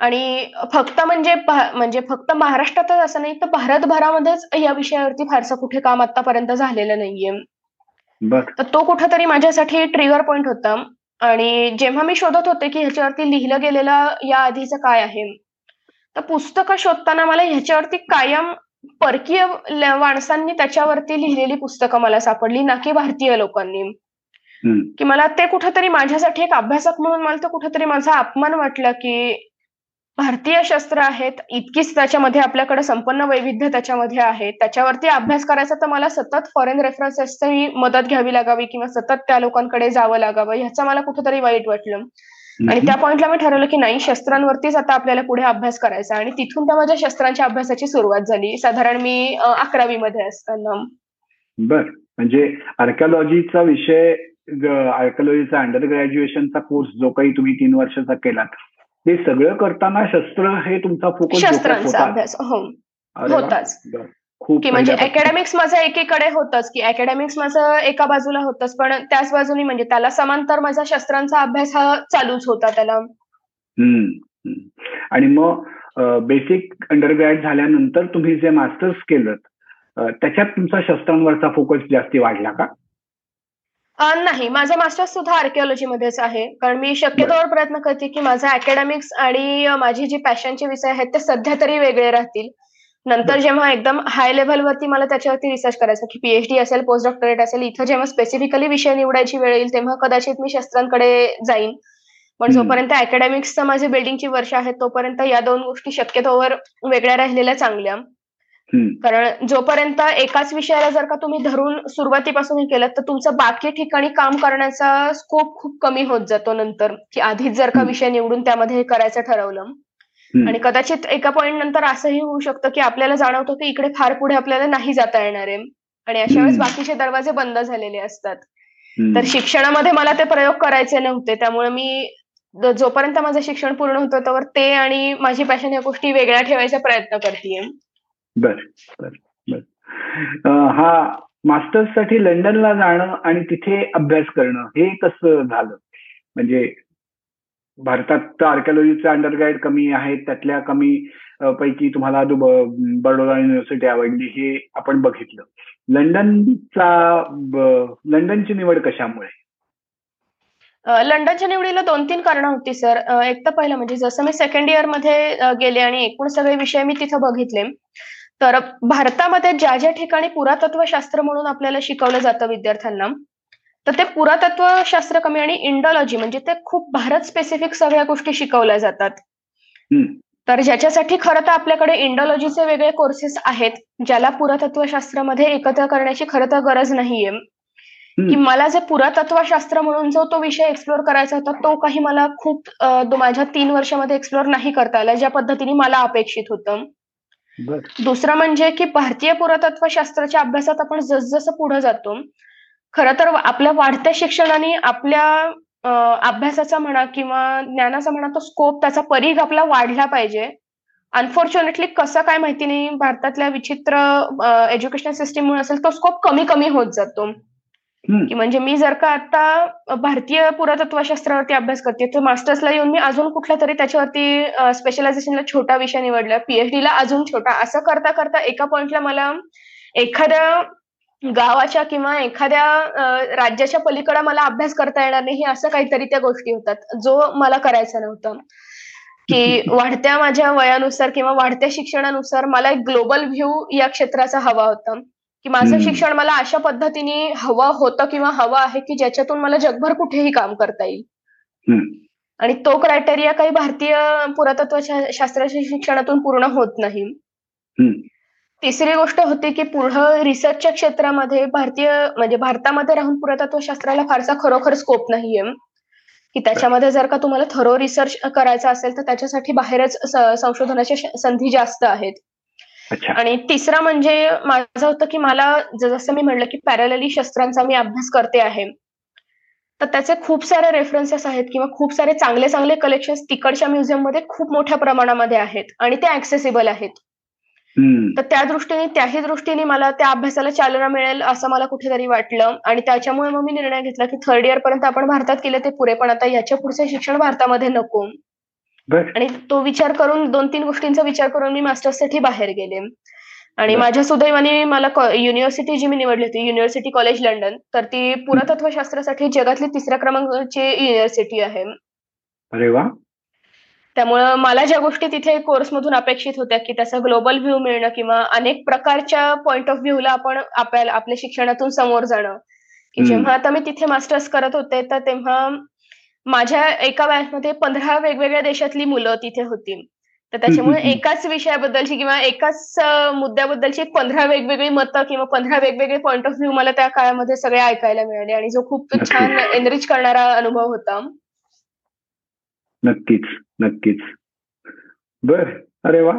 आणि फक्त म्हणजे म्हणजे फक्त महाराष्ट्रातच असं नाही तर भारतभरामध्येच या विषयावरती फारसं कुठे काम आतापर्यंत झालेलं नाहीये. तर तो कुठेतरी माझ्यासाठी ट्रिगर पॉइंट होता. आणि जेव्हा मी शोधत होते की ह्याच्यावरती लिहिलं गेलेलं या आधीचं काय आहे तर पुस्तकं शोधताना मला ह्याच्यावरती कायम परकीय माणसांनी त्याच्यावरती लिहिलेली पुस्तकं मला सापडली ना की भारतीय लोकांनी. की मला ते कुठेतरी माझ्यासाठी एक अभ्यासक म्हणून मला तर कुठेतरी माझा अपमान वाटला की भारतीय शस्त्र आहेत इतकीच त्याच्यामध्ये आपल्याकडे संपन्न वैविध्य त्याच्यामध्ये आहे. त्याच्यावरती अभ्यास करायचा तर मला सतत फॉरेन रेफरन्सेसची मदत घ्यावी लागावी किंवा सतत त्या लोकांकडे जावं लागावं ह्याचं मला कुठेतरी वाईट वाटलं. आणि त्या पॉइंटला मी ठरवलं की नाही शस्त्रांवरतीच आता आपल्याला पुढे अभ्यास करायचा आणि तिथून त्या माझ्या शस्त्रांच्या अभ्यासाची सुरुवात झाली. साधारण मी अकरावी मध्ये असताना. बर. म्हणजे आर्कॉलॉजीचा विषय आर्कॉलॉजीचा अंडर ग्रॅज्युएशनचा कोर्स जो काही तुम्ही तीन वर्षाचा केलात हे सगळं करताना शस्त्र हे तुमचा फोकस शस्त्रांचा अभ्यास हो. होताच. की म्हणजे अकॅडमिक्स माझं एकीकडे होतच की अकॅडमिक्स माझं एका बाजूला होतच पण त्याच बाजूनी म्हणजे त्याला समांतर माझा शस्त्रांचा अभ्यास हा चालूच होता त्याला. आणि मग बेसिक अंडरग्रॅड झाल्यानंतर तुम्ही जे मास्टर्स केलं त्याच्यात तुमचा शस्त्रांवरचा फोकस जास्ती वाढला का? नाही. माझा मास्टर्स सुद्धा आर्किओलॉजी मध्येच आहे. कारण मी शक्यतोवर प्रयत्न करते की माझा अकॅडमिक्स आणि माझी जी पॅशनचे विषय आहेत ते सध्या तरी वेगळे राहतील. नंतर जेव्हा एकदम हाय लेव्हलवरती मला त्याच्यावरती रिसर्च करायचं की पीएचडी असेल पोस्ट डॉक्टरेट असेल इथं जेव्हा स्पेसिफिकली विषय निवडायची वेळ येईल तेव्हा कदाचित मी शस्त्रांकडे जाईन. पण जोपर्यंत अकॅडमिक्सचं माझे बिल्डिंगची वर्ष आहेत तोपर्यंत या दोन गोष्टी शक्यतोवर वेगळ्या राहिलेल्या चांगल्या. कारण जोपर्यंत एकाच विषयाला जर का तुम्ही धरून सुरुवातीपासून केलं तर तुमचं बाकी ठिकाणी काम करण्याचा स्कोप खूप कमी होत जातो नंतर की आधीच जर का विषय निवडून त्यामध्ये करायचं ठरवलं. आणि कदाचित एका पॉइंट नंतर असंही होऊ शकतं की आपल्याला जाणवतं की इकडे फार पुढे आपल्याला नाही जाता येणार आहे. आणि अशा वेळेस बाकीचे दरवाजे बंद झालेले असतात. तर शिक्षणामध्ये मला ते प्रयोग करायचे नव्हते त्यामुळे मी जोपर्यंत माझं शिक्षण पूर्ण होतं तोवर ते आणि माझी पॅशन या गोष्टी वेगळ्या ठेवायचा प्रयत्न करते बर बर बर. हा मास्टर्ससाठी लंडनला जाणं आणि तिथे अभ्यास करणं हे कसं झालं? म्हणजे भारतात तर आर्किओलॉजीचा अंडर गाईड कमी आहेत त्यातल्या कमी पैकी तुम्हाला बडोदा युनिव्हर्सिटी आवडली हे आपण बघितलं. लंडनचा लंडनची निवड कशामुळे? लंडनच्या निवडीला दोन तीन कारण होती सर. एक तर पहिलं म्हणजे जसं मी सेकंड इयरमध्ये गेले आणि एकूण सगळे विषय मी तिथं बघितले तर भारतामध्ये ज्या ज्या ठिकाणी पुरातत्वशास्त्र म्हणून आपल्याला शिकवलं जातं विद्यार्थ्यांना तर ते पुरातत्व शास्त्र कमी आणि इंडॉलॉजी म्हणजे ते खूप भारत स्पेसिफिक सगळ्या गोष्टी शिकवल्या जातात. तर ज्याच्यासाठी खरं तर आपल्याकडे इंडॉलॉजीचे वेगळे कोर्सेस आहेत ज्याला पुरातत्वशास्त्रामध्ये एकत्र करण्याची खरं तर गरज नाहीये. की मला जे पुरातत्वशास्त्र म्हणून जो तो विषय एक्सप्लोर करायचा होता तो काही मला खूप माझ्या तीन वर्षामध्ये एक्सप्लोर नाही करता आला ज्या पद्धतीने मला अपेक्षित होतं. दुसरं म्हणजे की भारतीय पुरातत्वशास्त्राच्या अभ्यासात आपण जसजसं पुढे जातो खर तर आपल्या वाढत्या शिक्षणाने आपल्या अभ्यासाचा म्हणा किंवा ज्ञानाचा म्हणा तो स्कोप त्याचा परीघ आपला वाढला पाहिजे. अनफॉर्च्युनेटली कसं काय माहिती नाही भारतातल्या विचित्र एज्युकेशन सिस्टीम असेल तो स्कोप कमी कमी होत जातो. की म्हणजे मी जर का आता भारतीय पुरातत्वशास्त्रावरती अभ्यास करते तर मास्टर्सला येऊन मी अजून कुठल्या तरी त्याच्यावरती स्पेशलायझेशनला छोटा विषय निवडला पीएचडीला अजून छोटा. असं करता करता एका पॉइंटला मला एखाद्या गावाच्या किंवा एखाद्या राज्याच्या पलीकडे मला अभ्यास करता येणार नाही असं काहीतरी त्या गोष्टी होतात जो मला करायचा नव्हतं. की वाढत्या माझ्या वयानुसार किंवा वाढत्या शिक्षणानुसार मला एक ग्लोबल व्ह्यू या क्षेत्राचा हवा होता. की माझं शिक्षण मला अशा पद्धतीने हवं होतं किंवा हवं आहे की ज्याच्यातून मला जगभर कुठेही काम करता येईल. आणि तो क्रायटेरिया काही भारतीय पुरातत्व शास्त्राच्या शिक्षणातून पूर्ण होत नाही. तिसरी गोष्ट होती की पुढं रिसर्चच्या क्षेत्रामध्ये भारतीय म्हणजे भारतामध्ये राहून पुरातत्व शास्त्राला फारसा खरोखर स्कोप नाहीये. की त्याच्यामध्ये जर का तुम्हाला थरो रिसर्च करायचा असेल तर त्याच्यासाठी बाहेरच संशोधनाच्या संधी जास्त आहेत. आणि तिसरा म्हणजे माझं होतं की मला जसं मी म्हणलं की पॅरलली शस्त्रांचा मी अभ्यास करते आहे. तर त्याचे खूप सारे रेफरन्सेस आहेत किंवा खूप सारे चांगले चांगले कलेक्शन तिकडच्या म्युझियममध्ये खूप मोठ्या प्रमाणामध्ये आहेत आणि ते ऍक्सेसिबल आहेत. तर त्या दृष्टीने त्याही दृष्टीने मला त्या अभ्यासाला चालना मिळेल असं मला कुठेतरी वाटलं. आणि त्याच्यामुळे मग मी निर्णय घेतला की थर्ड इयर पर्यंत आपण भारतात केलं ते पुरे पण आता याच्या पुढचे शिक्षण भारतामध्ये नको. आणि तो विचार करून दोन तीन गोष्टींचा विचार करून मी मास्टर्ससाठी बाहेर गेले. आणि माझ्या सुदैवाने मला युनिव्हर्सिटी जी मी निवडली होती युनिव्हर्सिटी कॉलेज लंडन तर ती पुरातत्वशास्त्रासाठी जगातली तिसऱ्या क्रमांकाची युनिव्हर्सिटी आहे. अरे वा. त्यामुळं मला ज्या गोष्टी तिथे कोर्समधून अपेक्षित होत्या की त्याचा ग्लोबल व्ह्यू मिळणं किंवा अनेक प्रकारच्या पॉइंट ऑफ व्ह्यूला आपण आपल्या शिक्षणातून समोर जाणं की जेव्हा आता मी तिथे मास्टर्स करत होते तर तेव्हा माझ्या एका बॅचमध्ये पंधरा वेगवेगळ्या देशातली मुलं तिथे होती. तर त्याच्यामुळे एकाच विषयाबद्दलची किंवा एकाच मुद्द्याबद्दलची पंधरा वेगवेगळी मतं किंवा पंधरा वेगवेगळे पॉइंट ऑफ व्ह्यू मला त्या काळामध्ये सगळे ऐकायला मिळाले आणि जो खूप छान एनरिच करणारा अनुभव होता. नक्कीच नक्कीच. बर अरे वा.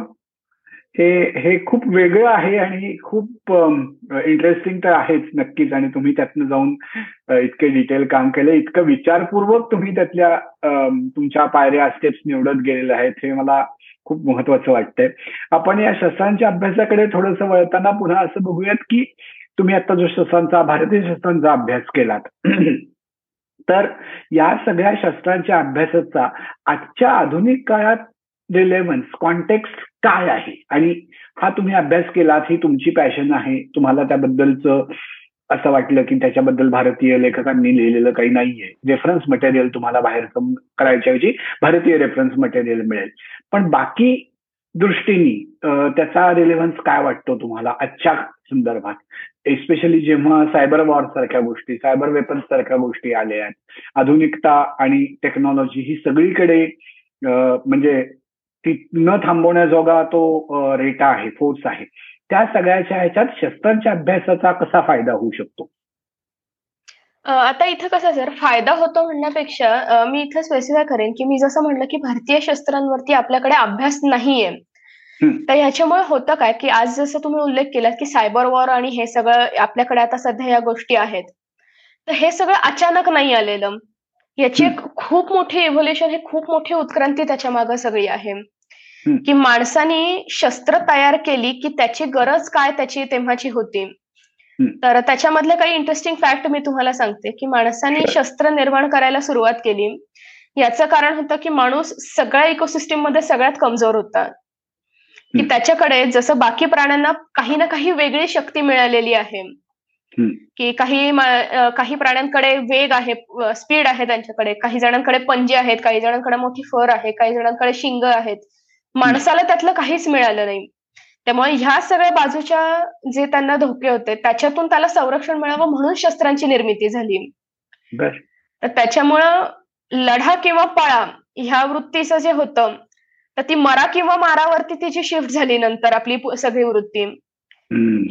हे हे खूप वेगळं आहे आणि खूप इंटरेस्टिंग तर आहेच नक्कीच. आणि तुम्ही त्यातनं जाऊन इतके डिटेल काम केलं. इतकं विचारपूर्वक तुम्ही त्यातल्या तुमच्या पायऱ्या स्टेप्स निवडत गेलेले आहेत हे मला खूप महत्वाचं वाटतंय. आपण या शस्त्रांच्या अभ्यासाकडे थोडस वळताना पुन्हा असं बघूयात की तुम्ही आता जो शस्त्रांचा भारतीय शस्त्रांचा अभ्यास केलात. <clears throat> तर या सगळ्या शस्त्रांच्या अभ्यासाचा आजच्या आधुनिक काळात रिलेव्हन्स कॉन्टेक्स्ट काय आहे? आणि हा तुम्ही अभ्यास केलात ही तुमची पॅशन आहे. तुम्हाला त्याबद्दलचं असं वाटलं की त्याच्याबद्दल भारतीय लेखकांनी लिहिलेलं काही नाहीये. रेफरन्स मटेरियल तुम्हाला बाहेर करायच्या ऐवजी भारतीय रेफरन्स मटेरियल मिळेल. पण बाकी दृष्टीने त्याचा रिलेव्हन्स काय वाटतो तुम्हाला आजच्या संदर्भात? एस्पेशली जेव्हा सायबर वॉर सारख्या गोष्टी सायबर वेपन्स सारख्या गोष्टी आल्या आहेत आधुनिकता आणि टेक्नॉलॉजी ही सगळीकडे म्हणजे न थांबवण्याजोगा तो रेटा आहे फोर्स आहे. त्या सगळ्याच्या ह्याच्यात शस्त्रांच्या अभ्यासाचा कसा फायदा होऊ शकतो? आता इथं कसं सर फायदा होतो म्हणण्यापेक्षा मी इथं स्पेसिफाय करेन की मी जसं म्हणलं की भारतीय शस्त्रांवरती आपल्याकडे अभ्यास नाहीये. तर ह्याच्यामुळे होतं काय की आज जसं तुम्ही उल्लेख केला की सायबर वॉर आणि हे सगळं आपल्याकडे आता सध्या या गोष्टी आहेत. तर हे सगळं अचानक नाही आलेलं. याची एक खूप मोठी इव्होल्युशन हे खूप मोठी उत्क्रांती त्याच्यामागे सगळी आहे. की माणसानी शस्त्र तयार केली की त्याची गरज काय त्याची तेव्हाची होती. तर त्याच्यामधले काही इंटरेस्टिंग फॅक्ट मी तुम्हाला सांगते की माणसाने शस्त्र निर्माण करायला सुरुवात केली. याचं कारण होतं की माणूस सगळ्या इकोसिस्टीममध्ये सगळ्यात कमजोर होता. की त्याच्याकडे जसं बाकी प्राण्यांना काही ना काही वेगळी शक्ती मिळालेली आहे. की काही काही प्राण्यांकडे वेग आहे स्पीड आहे त्यांच्याकडे. काही जणांकडे पंजे आहेत काही जणांकडे मोठी फर आहे काही जणांकडे शिंग आहेत. माणसाला त्यातलं काहीच मिळालं नाही. त्यामुळे ह्या सगळ्या बाजूच्या जे त्यांना धोके होते त्याच्यातून त्याला संरक्षण मिळावं म्हणून शस्त्रांची निर्मिती झाली. तर त्याच्यामुळं लढा किंवा पळा ह्या वृत्तीचं जे होतं तर ती मरा किंवा मारावरती तिची शिफ्ट झाली नंतर आपली सगळी वृत्ती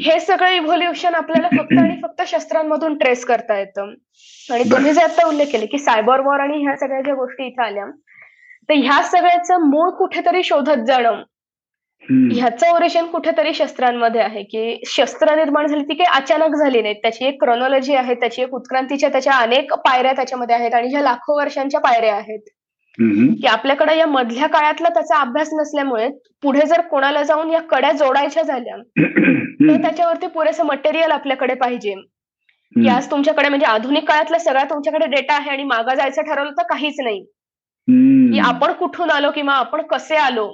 हे सगळं इव्होल्युशन आपल्याला फक्त आणि <clears throat> फक्त शस्त्रांमधून ट्रेस करता येतं. आणि तुम्ही जे आता उल्लेख केले की सायबर वॉर आणि ह्या सगळ्या ज्या गोष्टी इथे आल्या तर ह्या सगळ्याचं मूळ कुठेतरी शोधत जाणं. ह्याचं ओरिजिन कुठेतरी शस्त्रांमध्ये आहे की शस्त्र निर्माण झाली ती काही अचानक झाली नाही त्याची एक क्रोनॉलॉजी आहे त्याची एक उत्क्रांतीच्या त्याच्या अनेक पायऱ्या त्याच्यामध्ये आहेत आणि ज्या लाखो वर्षांच्या पायऱ्या आहेत. की आपल्याकडे या मधल्या काळातला त्याचा अभ्यास नसल्यामुळे पुढे जर कोणाला जाऊन या कड्या जोडायच्या झाल्या <clears throat> तर त्याच्यावरती पुरेसं मटेरियल आपल्याकडे पाहिजे. की आज तुमच्याकडे म्हणजे आधुनिक काळातला सगळा तुमच्याकडे डेटा आहे आणि मागा जायचं ठरवलं तर काहीच नाही. की आपण कुठून आलो किंवा आपण कसे आलो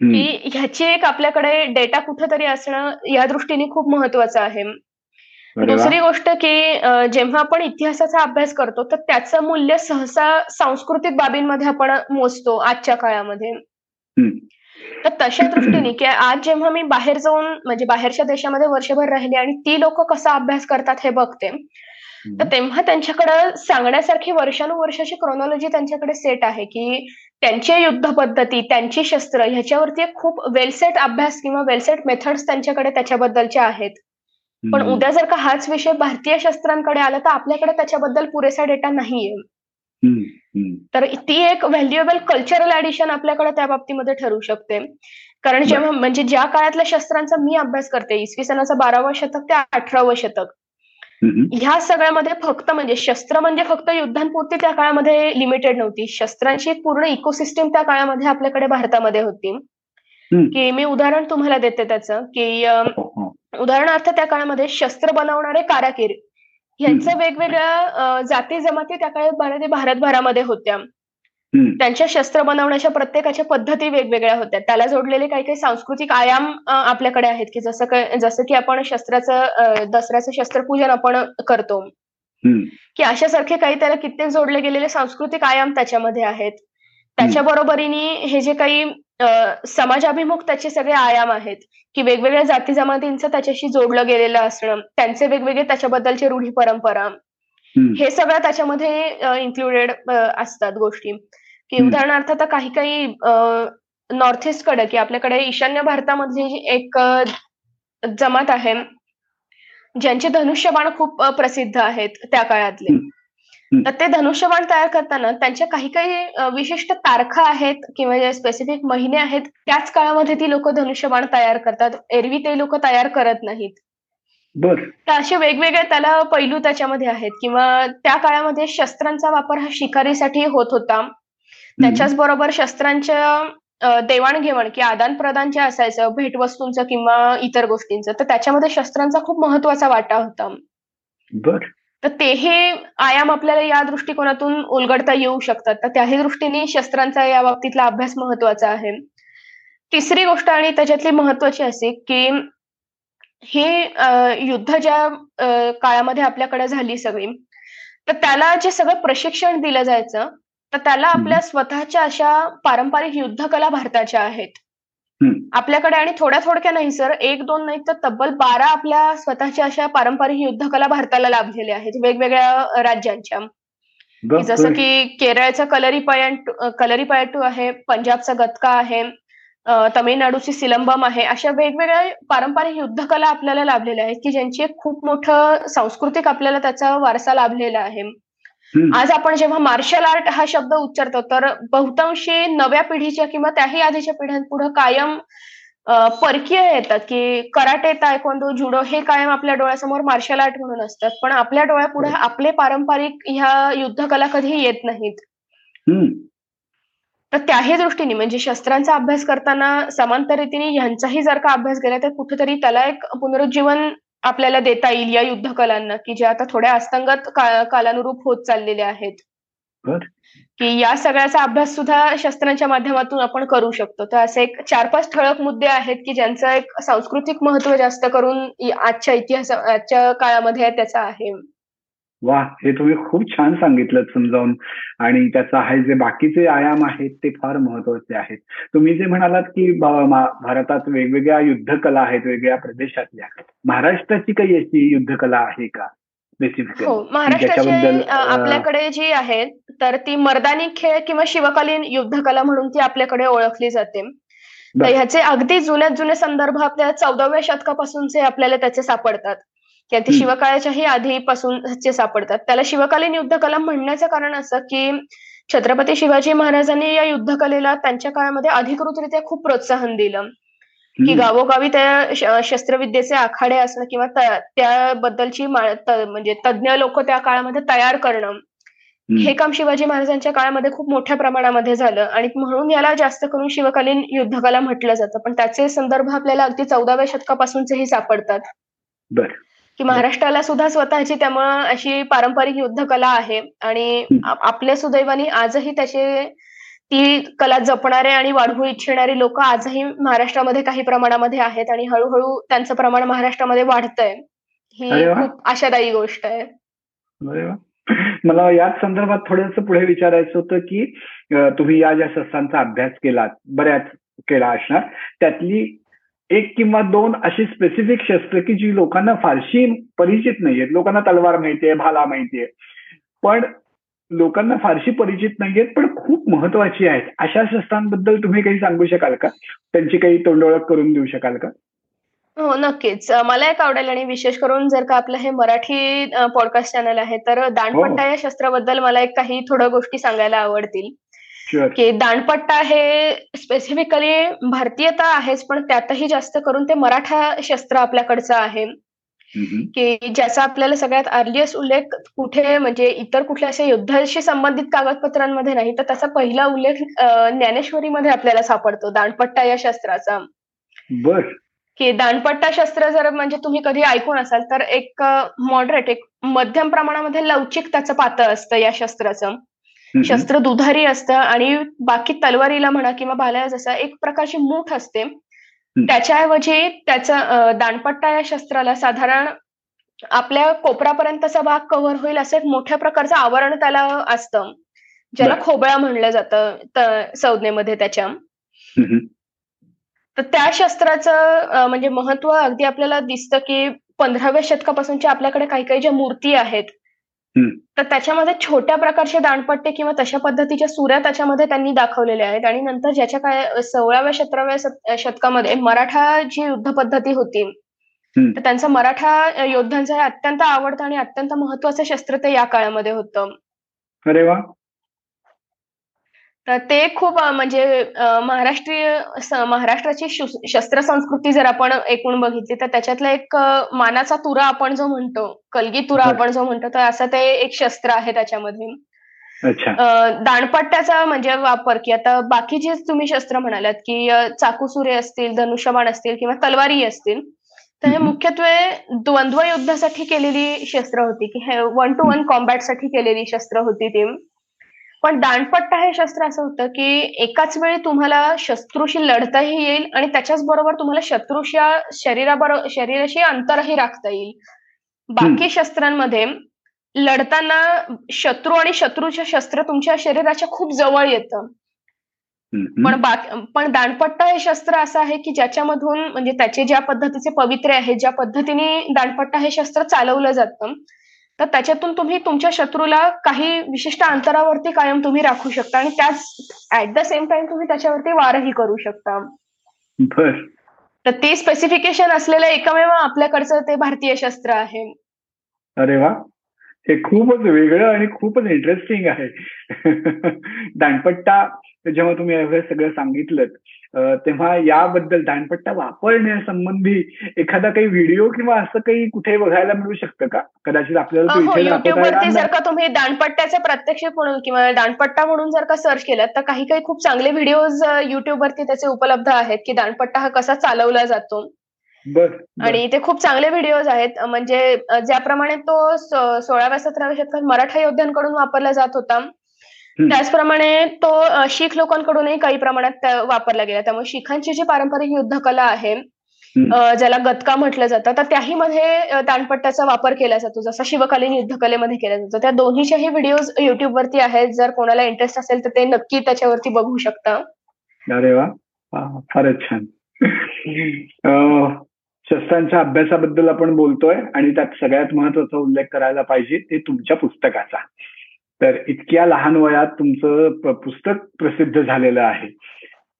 की ह्याची एक आपल्याकडे डेटा कुठेतरी असणं या दृष्टीने खूप महत्वाचं आहे. दुसरी गोष्ट की जेव्हा आपण इतिहासाचा अभ्यास करतो तर त्याचं मूल्य सहसा सांस्कृतिक बाबींमध्ये आपण मोजतो आजच्या काळामध्ये. तर तशा दृष्टीने की आज जेव्हा मी बाहेर जाऊन म्हणजे बाहेरच्या देशामध्ये वर्षभर राहिले आणि ती लोक कसा अभ्यास करतात हे बघते तर तेव्हा त्यांच्याकडे सांगण्यासारखी वर्षानुवर्षाची क्रोनॉलॉजी त्यांच्याकडे सेट आहे की त्यांची युद्ध पद्धती त्यांची शस्त्र ह्याच्यावरती खूप वेलसेट अभ्यास किंवा वेलसेट मेथड्स त्यांच्याकडे त्याच्याबद्दलचे आहेत. पण उद्या जर का हाच विषय भारतीय शस्त्रांकडे आला तर आपल्याकडे त्याच्याबद्दल पुरेसा डेटा नाहीये. तर ती एक व्हॅल्युएबल कल्चरल ऍडिशन आपल्याकडे त्या बाबतीमध्ये ठरू शकते. कारण जेव्हा म्हणजे ज्या काळातल्या शस्त्रांचा मी अभ्यास करते इसवी सणाचं बारावं शतक ते अठरावं शतक ह्या सगळ्यामध्ये फक्त म्हणजे शस्त्र म्हणजे फक्त युद्धांपुरती त्या काळामध्ये लिमिटेड नव्हती. शस्त्रांची एक पूर्ण इकोसिस्टीम त्या काळामध्ये आपल्याकडे भारतामध्ये होती. की मी उदाहरण तुम्हाला देते त्याचं की हो, हो. उदाहरणार्थ त्या काळामध्ये शस्त्र बनवणारे काराकीर यांचं वेगवेगळ्या जाती जमाती त्या काळात भारतभरामध्ये होत्या. त्यांच्या शस्त्र बनवण्याच्या प्रत्येकाच्या पद्धती वेगवेगळ्या होत्या. त्याला जोडलेले काही काही सांस्कृतिक आयाम आपल्याकडे आहेत की जसं जसं की आपण शस्त्राचं दसऱ्याचं शस्त्रपूजन आपण करतो. की अशासारखे काही त्याला कित्येक जोडले गेलेले सांस्कृतिक आयाम त्याच्यामध्ये आहेत. त्याच्या बरोबरीने हे जे काही समाजाभिमुख त्याचे सगळे आयाम आहेत की वेगवेगळ्या जाती जमातींचं त्याच्याशी जोडलं गेलेलं असणं त्यांचे वेगवेगळे त्याच्याबद्दलचे रूढी परंपरा. हे सगळं त्याच्यामध्ये इन्क्लुडेड असतात गोष्टी. की उदाहरणार्थ आता काही काही नॉर्थ ईस्टकडे की आपल्याकडे ईशान्य भारतामधली एक जमात आहे ज्यांचे धनुष्यबाण खूप प्रसिद्ध आहेत त्या काळातले. तर ते धनुष्यबाण तयार करताना त्यांच्या काही काही विशिष्ट तारखा आहेत किंवा स्पेसिफिक महिने आहेत त्याच काळामध्ये ती लोक धनुष्यबाण तयार करतात. एरवी ते लोक तयार करत नाहीत. तर असे वेगवेगळे त्याला पैलू त्याच्यामध्ये आहेत. किंवा त्या काळामध्ये शस्त्रांचा वापर हा शिकारीसाठी होत होता. त्याच्याच बरोबर शस्त्रांच्या देवाणघेवाण की आदान प्रदान जे असायचं भेटवस्तूंचं किंवा इतर गोष्टींचं तर त्याच्यामध्ये शस्त्रांचा खूप महत्त्वाचा वाटा होता. बर. तर तेही आयाम आपल्याला या दृष्टिकोनातून उलगडता येऊ शकतात. तर त्याही दृष्टीने शस्त्रांचा या बाबतीतला अभ्यास महत्त्वाचा आहे. तिसरी गोष्ट आणि त्याच्यातली महत्वाची असे की ही युद्ध ज्या काळामध्ये आपल्याकडे झाली सगळी तर त्याला जे सगळं प्रशिक्षण दिलं जायचं तर त्याला आपल्या स्वतःच्या अशा पारंपरिक युद्धकला भारताच्या आहेत. आपल्याकडे आणि थोड्या थोडक्या नाही सर. एक दोन नाही तर तब्बल बारा आपल्या स्वतःच्या अशा पारंपरिक युद्धकला भारताला लाभलेल्या आहेत वेगवेगळ्या राज्यांच्या. जसं की केरळचा कलरी पयंटू कलरी पयटू आहे पंजाबचा गतका आहे तमिळनाडूची सिलंबम आहे अशा वेगवेगळ्या पारंपरिक युद्धकला आपल्याला लाभलेल्या आहेत की ज्यांची खूप मोठं सांस्कृतिक आपल्याला त्याचा वारसा लाभलेला आहे. आज आपण जेव्हा मार्शल आर्ट हा शब्द उच्चारतो तर बहुतांशी नव्या पिढीच्या किंवा त्याही आधीच्या पिढ्यांपुढे कायम परकीय येतात की कराटे तायकोंदो जुडो हे कायम आपल्या डोळ्यासमोर मार्शल आर्ट म्हणून असतात. पण आपल्या डोळ्यापुढे आपले पारंपरिक ह्या युद्धकला कधी येत नाहीत. तर त्याही दृष्टीने म्हणजे शस्त्रांचा अभ्यास करताना समांतर रीतीने ह्यांचाही जर का अभ्यास केला तर कुठेतरी त्याला एक पुनरुज्जीवन आपल्याला देता येईल या युद्धकलांना की जे आता थोड्या अस्तंगत कालानुरूप होत चाललेले आहेत. की या सगळ्याचा अभ्यास सुद्धा शस्त्रांच्या माध्यमातून आपण करू शकतो. तर असे एक चार पाच ठळक मुद्दे आहेत की ज्यांचं एक सांस्कृतिक महत्त्व जास्त करून आजच्या इतिहास आजच्या काळामध्ये त्याचा आहे. वा हे तुम्ही खूप छान सांगितलं समजावून. आणि त्याचा आहे जे बाकीचे आयाम आहेत ते फार महत्त्वाचे आहेत. तुम्ही जे म्हणालात की भारतात वेगवेगळ्या युद्धकला आहेत वेगवेगळ्या प्रदेशातल्या. महाराष्ट्राची काही अशी युद्धकला आहे का? हो महाराष्ट्राची आपल्याकडे जी आहे तर ती मर्दानी खेळ किंवा शिवकालीन युद्धकला म्हणून ती आपल्याकडे ओळखली जाते. ह्याचे अगदी जुन्यात जुने संदर्भ आपल्या चौदाव्या शतकापासूनचे आपल्याला त्याचे सापडतात. की ते शिवकाळाच्याही आधीपासूनचे सापडतात. त्याला शिवकालीन युद्धकला म्हणण्याचं कारण असं की छत्रपती शिवाजी महाराजांनी या युद्धकलेला त्यांच्या काळामध्ये अधिकृतरित्या खूप प्रोत्साहन दिलं. की गावोगावी त्या शस्त्रविद्येचे आखाडे असणं किंवा त्याबद्दलची म्हणजे तज्ज्ञ लोक त्या काळामध्ये तयार करणं हे काम शिवाजी महाराजांच्या काळामध्ये खूप मोठ्या प्रमाणामध्ये झालं. आणि म्हणून याला जास्त करून शिवकालीन युद्धकला म्हटलं जातं. पण त्याचे संदर्भ आपल्याला अगदी चौदाव्या शतकापासूनचेही सापडतात. की महाराष्ट्राला सुद्धा स्वतःची त्यामुळं अशी पारंपरिक युद्धकला आहे. आणि आपल्या सुदैवाने आजही त्याचे ती कला जपणारे आणि वाढवू इच्छिणारी लोक आजही महाराष्ट्रामध्ये काही प्रमाणामध्ये आहेत आणि हळूहळू त्यांचं प्रमाण महाराष्ट्रामध्ये वाढतंय. ही खूप आशादायी गोष्ट आहे. <clears throat> मला याच संदर्भात थोडस पुढे विचारायचं होतं की तुम्ही या ज्या शस्त्रांचा अभ्यास केलात बऱ्याच केला असणार त्यातली एक किंवा दोन अशी स्पेसिफिक शस्त्र की जी लोकांना फारशी परिचित नाहीयेत. लोकांना तलवार माहितीये भाला माहितीये. पण लोकांना फारशी परिचित नाहीयेत पण खूप महत्वाची आहेत. अशा शस्त्रांबद्दल तुम्ही काही सांगू शकाल का? त्यांची काही तोंडओळख करून देऊ शकाल का? हो नक्कीच. मला एक आवडेल आणि विशेष करून जर का आपलं हे मराठी पॉडकास्ट चॅनल आहे तर दांडपट्टा या शस्त्राबद्दल मला एक काही थोड्या गोष्टी सांगायला आवडतील. की दांडपट्टा हे स्पेसिफिकली भारतीयता आहेच पण त्यातही जास्त करून ते मराठा शस्त्र आपल्याकडचं आहे. की ज्याचा आपल्याला सगळ्यात अर्लिएस्ट उल्लेख कुठे म्हणजे इतर कुठल्या अशा युद्धाशी संबंधित कागदपत्रांमध्ये नाही तर त्याचा पहिला उल्लेख ज्ञानेश्वरीमध्ये आपल्याला सापडतो दांडपट्टा या शस्त्राचा. बर. की दांडपट्टा शस्त्र जर म्हणजे तुम्ही कधी ऐकून असाल तर एक मॉडरेट एक मध्यम प्रमाणामध्ये लवचिक त्याचं पातळ असतं या शस्त्राचं. शस्त्र दुधारी असतं आणि बाकी तलवारीला म्हणा किंवा भाल्याला जसं एक प्रकारची मूठ असते त्याच्याऐवजी त्याचा दाणपट्टा या शस्त्राला साधारण आपल्या कोपरापर्यंतचा भाग कव्हर होईल असं एक मोठ्या प्रकारचं आवरण त्याला असतं. ज्याला खोबळा म्हणलं जातं संज्ञेमध्ये त्याच्या. तर त्या शस्त्राचं म्हणजे महत्त्व अगदी आपल्याला दिसतं की पंधराव्या शतकापासूनच्या आपल्याकडे काही काही ज्या मूर्ती आहेत तर त्याच्यामध्ये छोट्या प्रकारचे दाणपट्टे किंवा तशा पद्धतीच्या सुऱ्या त्याच्यामध्ये त्यांनी दाखवलेल्या आहेत. आणि नंतर ज्याच्या काय सोळाव्या सतराव्या शतकामध्ये मराठा जी युद्ध पद्धती होती तर त्यांचं मराठा योद्ध्यांचं हे अत्यंत आवडतं आणि अत्यंत महत्वाचं शस्त्र ते या काळामध्ये होतं. अरे वा. तर ते खूप म्हणजे महाराष्ट्रीय महाराष्ट्राची शस्त्र संस्कृती जर आपण एकूण बघितली तर त्याच्यातला एक मानाचा तुरा आपण जो म्हणतो कलगी तुरा आपण जो म्हणतो तर असं ते एक शस्त्र आहे त्याच्यामध्ये. दाणपट्ट्याचा म्हणजे वापर की आता बाकी जे तुम्ही शस्त्र म्हणालात की चाकू सुरे असतील धनुष्यबाण असतील किंवा तलवारी असतील तर हे मुख्यत्वे द्वंद्व युद्धासाठी केलेली शस्त्र होती की हे वन टू वन कॉम्बॅटसाठी केलेली शस्त्र होती ती. पण दांडपट्टा हे शस्त्र असं होतं की एकाच वेळी तुम्हाला शत्रूशी लढताही येईल आणि त्याच्याच बरोबर तुम्हाला शत्रूच्या शरीराबरोबर शरीराशी अंतरही राखता येईल. बाकी शस्त्रांमध्ये लढताना शत्रू आणि शत्रूचे शस्त्र तुमच्या शरीराच्या खूप जवळ येतं. पण पण दांडपट्टा हे शस्त्र असं आहे की ज्याच्यामधून म्हणजे त्याचे ज्या पद्धतीचे पवित्रे आहेत ज्या पद्धतीने दांडपट्टा हे शस्त्र चालवलं जातं तर त्याच्यातून तुम्ही तुमच्या शत्रूला काही विशिष्ट अंतरावरती कायम तुम्ही राखू शकता आणि त्याच ऍट द सेम टाइम तुम्ही त्याच्यावरती वारही करू शकता. तर ते स्पेसिफिकेशन असलेलं एकमेव आपल्याकडचं ते भारतीय शस्त्र आहे. अरे वा. हे खूपच वेगळं आणि खूपच इंटरेस्टिंग आहे. <laughs> दांडपट्टा जेव्हा तुम्ही सगळं सांगितलं तेव्हा याबद्दल दाणपट्टा वापरण्यासंबंधी एखादा काही व्हिडिओ किंवा असं काही कुठे बघायला मिळू शकतं का? कदाचित आपल्याला युट्यूबवरती जर का तुम्ही दाणपट्ट्याचे प्रत्यक्ष म्हणून किंवा दाणपट्टा म्हणून जर का सर्च केलं तर काही काही खूप चांगले व्हिडिओज युट्यूबवरती त्याचे उपलब्ध आहेत की दाणपट्टा हा कसा चालवला जातो. आणि ते खूप चांगले व्हिडिओज आहेत. म्हणजे ज्याप्रमाणे तो सोळाव्या सतराव्या शतकात मराठा योद्ध्यांकडून वापरला जात होता. त्याचप्रमाणे तो शीख लोकांकडूनही काही प्रमाणात वापरला गेला त्यामुळे शिखांची जी पारंपरिक युद्धकला आहे ज्याला गतका म्हटलं जातं तर त्याही मध्ये दाणपट्ट्याचा वापर केला जातो. जसा शिवकालीन युद्धकलेमध्ये केला जातो. त्या दोन्हीच्याही व्हिडिओज युट्यूबवरती आहेत. जर कोणाला इंटरेस्ट असेल तर ते नक्की त्याच्यावरती बघू शकता. अरे वा. फारच छान. शस्त्रांच्या अभ्यासाबद्दल आपण बोलतोय आणि त्यात सगळ्यात महत्त्वाचा उल्लेख करायला पाहिजे ते तुमच्या पुस्तकाचा. तर इतक्या लहान वयात तुमचं पुस्तक प्रसिद्ध झालेलं आहे.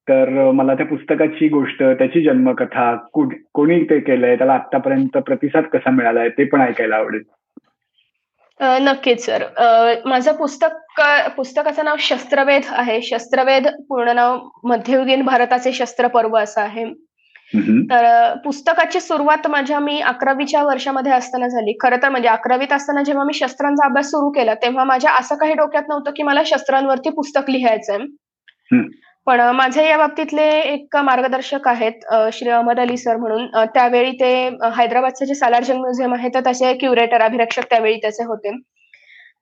तर मला त्या पुस्तकाची गोष्ट त्याची जन्मकथा कोणी ते केलंय त्याला आतापर्यंत प्रतिसाद कसा मिळालाय ते पण ऐकायला आवडेल. नक्कीच सर. माझं पुस्तक पुस्तकाचं नाव शस्त्रवेध आहे. शस्त्रवेध पूर्ण नाव मध्ययुगीन भारताचे शस्त्र पर्व असं आहे. तर पुस्तकाची सुरुवात माझ्या मी अकरावीच्या वर्षामध्ये असताना झाली. खरं तर म्हणजे अकरावीत असताना जेव्हा मी शस्त्रांचा अभ्यास सुरू केला तेव्हा माझ्या असं काही डोक्यात नव्हतं की मला शस्त्रांवरती पुस्तक लिहायचंय. पण माझे या बाबतीतले एक मार्गदर्शक आहेत श्री अहमद अली सर म्हणून. त्यावेळी ते हैदराबादचे जे सालारजंग म्युझियम आहे तर त्याचे क्युरेटर अभिरक्षक त्यावेळी त्याचे होते.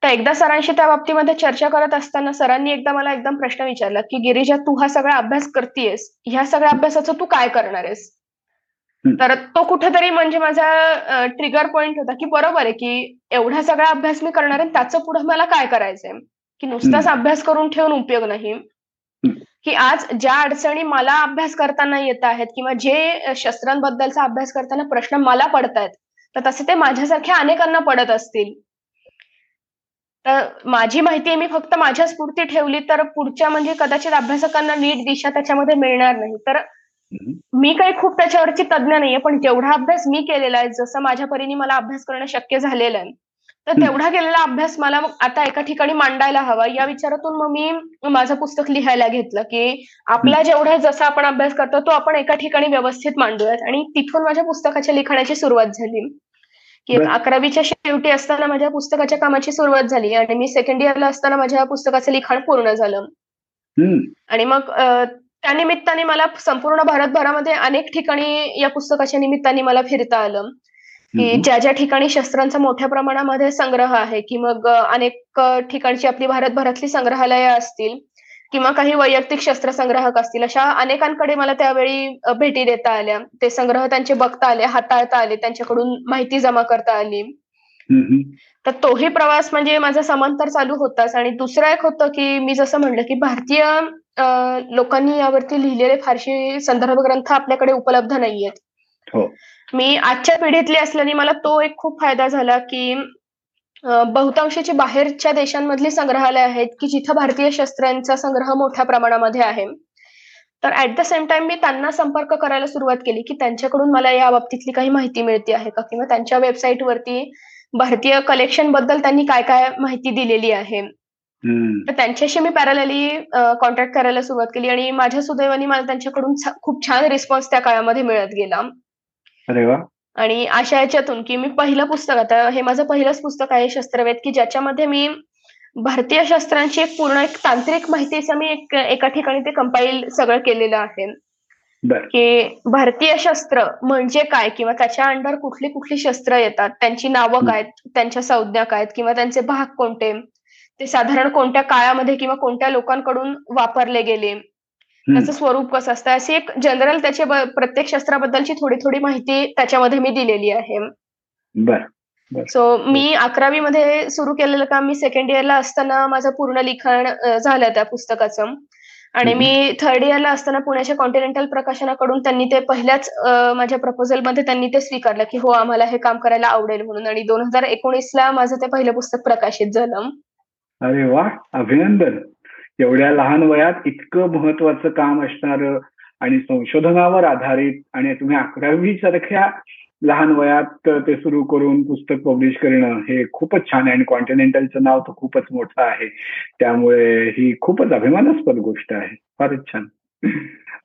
तर एकदा सरांशी त्या बाबतीमध्ये चर्चा करत असताना सरांनी एकदा मला एकदम प्रश्न विचारला की गिरिजा तू हा सगळा अभ्यास करतेयस? ह्या सगळ्या अभ्यासाचं तू काय करणार आहेस तर तो कुठेतरी म्हणजे माझा ट्रिगर पॉइंट होता की बरोबर आहे की एवढा सगळा अभ्यास मी करणार आहे त्याचं पुढे मला काय करायचंय? की नुसताच अभ्यास करून ठेवून उपयोग नाही. की आज ज्या अडचणी मला अभ्यास करताना येत आहेत किंवा जे शस्त्रांबद्दलचा अभ्यास करताना प्रश्न मला पडतायत तर तसे ते माझ्यासारख्या अनेकांना पडत असतील. तर माझी माहिती मी फक्त माझ्या स्फूर्ती ठेवली तर पुढच्या म्हणजे कदाचित अभ्यासकांना नीट दिशा त्याच्यामध्ये मिळणार नाही. तर मी काही खूप त्याच्यावरची तज्ज्ञ नाहीये पण जेवढा अभ्यास मी केलेला आहे जसं माझ्या परीने मला अभ्यास करणं शक्य झालेलं आहे तर तेवढा केलेला अभ्यास मला आता एका ठिकाणी मांडायला हवा. या विचारातून मग मी माझं पुस्तक लिहायला घेतलं की आपला जेवढा जसा आपण अभ्यास करतो तो आपण एका ठिकाणी व्यवस्थित मांडूयात. आणि तिथून माझ्या पुस्तकाच्या लिखाणाची सुरुवात झाली. की अकरावीच्या शेवटी असताना माझ्या पुस्तकाच्या कामाची सुरुवात झाली आणि मी सेकंड इयरला असताना माझ्या पुस्तकाचं लिखाण पूर्ण झालं. आणि मग त्या निमित्ताने मला संपूर्ण भारतभरामध्ये अनेक ठिकाणी या पुस्तकाच्या निमित्ताने मला फिरता आलं. की ज्या ज्या ठिकाणी शस्त्रांचा मोठ्या प्रमाणामध्ये संग्रह आहे की मग अनेक ठिकाणची आपली भारतभरातली संग्रहालय असतील किंवा काही वैयक्तिक शस्त्र संग्राहक असतील अशा अनेकांकडे मला त्यावेळी भेटी देता आल्या. ते संग्रह त्यांचे बघता आले हाताळता आले त्यांच्याकडून माहिती जमा करता आली. तर तोही प्रवास म्हणजे माझा समांतर चालू होताच. आणि दुसरं एक होतं की मी जसं म्हणलं की भारतीय लोकांनी यावरती लिहिलेले फारसे संदर्भ ग्रंथ आपल्याकडे उपलब्ध नाहीयेत. हो. मी आजच्या पिढीतली असल्याने मला तो एक खूप फायदा झाला की बहुतांशाची बाहेरच्या देशांमधली संग्रहालय आहेत की जिथं भारतीय शस्त्रांचा संग्रह मोठ्या प्रमाणामध्ये आहे. तर ऍट द सेम टाइम मी त्यांना संपर्क करायला सुरुवात केली की त्यांच्याकडून मला या बाबतीतली काही माहिती मिळते आहे का? किंवा त्यांच्या वेबसाईटवरती भारतीय कलेक्शनबद्दल त्यांनी काय काय माहिती दिलेली आहे? तर त्यांच्याशी मी पॅरलली कॉन्टॅक्ट करायला सुरुवात केली आणि माझ्या सुदैवानी मला त्यांच्याकडून खूप छान रिस्पॉन्स त्या काळामध्ये मिळत गेला. आणि अशा याच्यातून की मी पहिलं पुस्तक आता हे माझं पहिलंच पुस्तक आहे शस्त्रवेद की ज्याच्यामध्ये मी भारतीय शस्त्रांची एक पूर्ण एक तांत्रिक माहितीचं मी एक एका ठिकाणी ते कंपाईल सगळं केलेलं आहे. की भारतीय शस्त्र म्हणजे काय? किंवा त्याच्या अंडर कुठली कुठली शस्त्र येतात? त्यांची नावं काय त्यांच्या संज्ञा काय किंवा त्यांचे भाग कोणते? ते साधारण कोणत्या काळामध्ये किंवा कोणत्या लोकांकडून वापरले गेले? त्याचं स्वरूप कसं असतं? अशी एक जनरल त्याचे प्रत्येक शस्त्राबद्दलची थोडी थोडी माहिती त्याच्यामध्ये मी दिलेली आहे. सो मी अकरावी मध्ये सुरू केलेलं काम मी सेकंड इयरला असताना माझं पूर्ण लिखाण झालं त्या पुस्तकाचं. आणि मी थर्ड इयरला असताना पुण्याच्या कॉन्टिनेंटल प्रकाशनाकडून त्यांनी ते पहिल्याच माझ्या प्रपोजलमध्ये त्यांनी ते स्वीकारलं की हो आम्हाला हे काम करायला आवडेल म्हणून. आणि दोन हजार एकोणीसला माझं ते पहिलं पुस्तक प्रकाशित झालं. अरे वा! अभिनंदन! एवढ्या लहान वयात इतकं महत्वाचं काम असणार आणि संशोधनावर आधारित आणि तुम्ही अकरावी सारख्या लहान वयात ते सुरू करून पुस्तक पब्लिश करणं हे खूपच छान आहे. आणि कॉन्टिनेंटलचं नाव तर खूपच मोठं आहे. त्यामुळे ही खूपच अभिमानास्पद गोष्ट आहे. फारच छान.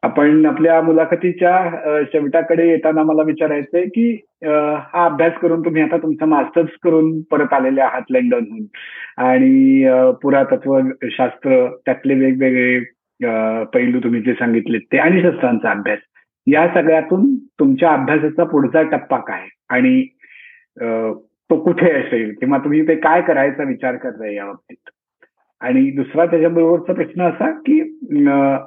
आपण आपल्या मुलाखतीच्या शेवटाकडे येताना मला विचारायचंय की हा अभ्यास करून तुम्ही आता तुमचा मास्टर्स करून परत आलेले आहात लंडनहून. आणि पुरातत्व शास्त्र त्यातले वेगवेगळे पैलू तुम्ही जे सांगितले ते आणि शस्त्रांचा अभ्यास या सगळ्यातून तुमच्या अभ्यासाचा पुढचा टप्पा काय? आणि तो कुठे असेल? किंवा तुम्ही ते काय करायचा विचार करताय या बाबतीत आणि दुसरा त्याच्याबरोबरचा प्रश्न असा की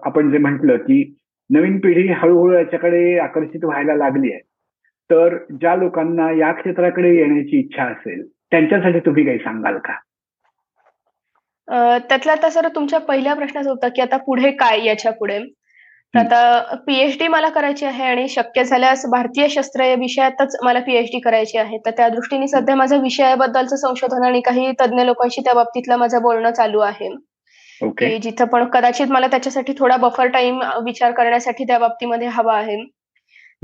आपण जे म्हटलं की नवीन पिढी हळूहळू याच्याकडे आकर्षित व्हायला लागली आहे. तर ज्या लोकांना या क्षेत्राकडे येण्याची इच्छा असेल त्यांच्यासाठी तुम्ही काही सांगाल का? त्यातला आता सर तुमच्या पहिल्या प्रश्नाचं होतं की आता पुढे काय याच्यापुढे? तर आता पीएचडी मला करायची आहे आणि शक्य झाल्यास भारतीय शस्त्र या विषयातच मला पीएचडी करायची आहे. तर त्या दृष्टीने सध्या माझं विषयाबद्दलचं संशोधन आणि काही तज्ज्ञ लोकांशी त्या बाबतीतलं माझं बोलणं चालू आहे. की जिथं पण कदाचित मला त्याच्यासाठी थोडा बफर टाइम विचार करण्यासाठी त्या बाबतीमध्ये हवा आहे.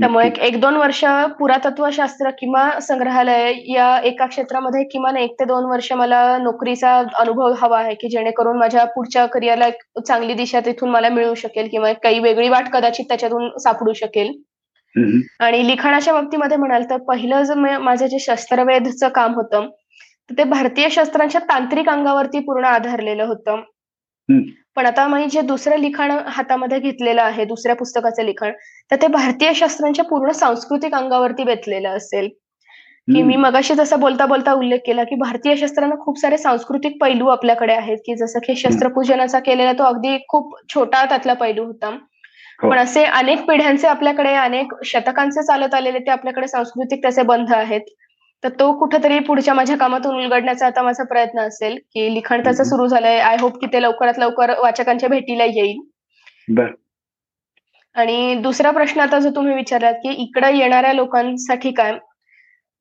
त्यामुळे एक दोन वर्ष पुरातत्वशास्त्र किंवा संग्रहालय या एका क्षेत्रामध्ये किमान एक ते दोन वर्ष मला नोकरीचा अनुभव हवा आहे की जेणेकरून माझ्या पुढच्या करिअरला एक चांगली दिशा तिथून मला मिळू शकेल किंवा काही वेगळी वाट कदाचित त्याच्यातून सापडू शकेल. आणि लिखाणाच्या बाबतीमध्ये म्हणाल तर पहिलं जे माझं जे शस्त्रवेधचं काम होतं ते भारतीय शस्त्रांच्या तांत्रिक अंगावरती पूर्ण आधारलेलं होतं. पण आता मी जे दुसरं लिखाण हातामध्ये घेतलेलं आहे दुसऱ्या पुस्तकाचं लिखाण तर ते भारतीय शास्त्रांच्या पूर्ण सांस्कृतिक अंगावरती बेतलेलं असेल. की मी मगाशी जसं बोलता बोलता उल्लेख केला की भारतीय शस्त्रांना खूप सारे सांस्कृतिक पैलू आपल्याकडे आहेत की जसं की शस्त्रपूजनाचा केलेला तो अगदी खूप छोटा त्यातला पैलू होता. हो. पण असे अनेक पिढ्यांचे आपल्याकडे अनेक शतकांचे चालत आलेले ते आपल्याकडे सांस्कृतिक त्याचे बंध आहेत. तर तो कुठेतरी पुढच्या माझ्या कामातून उलगडण्याचा आता माझा प्रयत्न असेल की लिखाण त्याचं सुरू झालंय. आय होप की ते लवकरात लवकर वाचकांच्या भेटीला येईल. आणि दुसरा प्रश्न आता जो तुम्ही विचारलात की इकडे येणाऱ्या लोकांसाठी काय?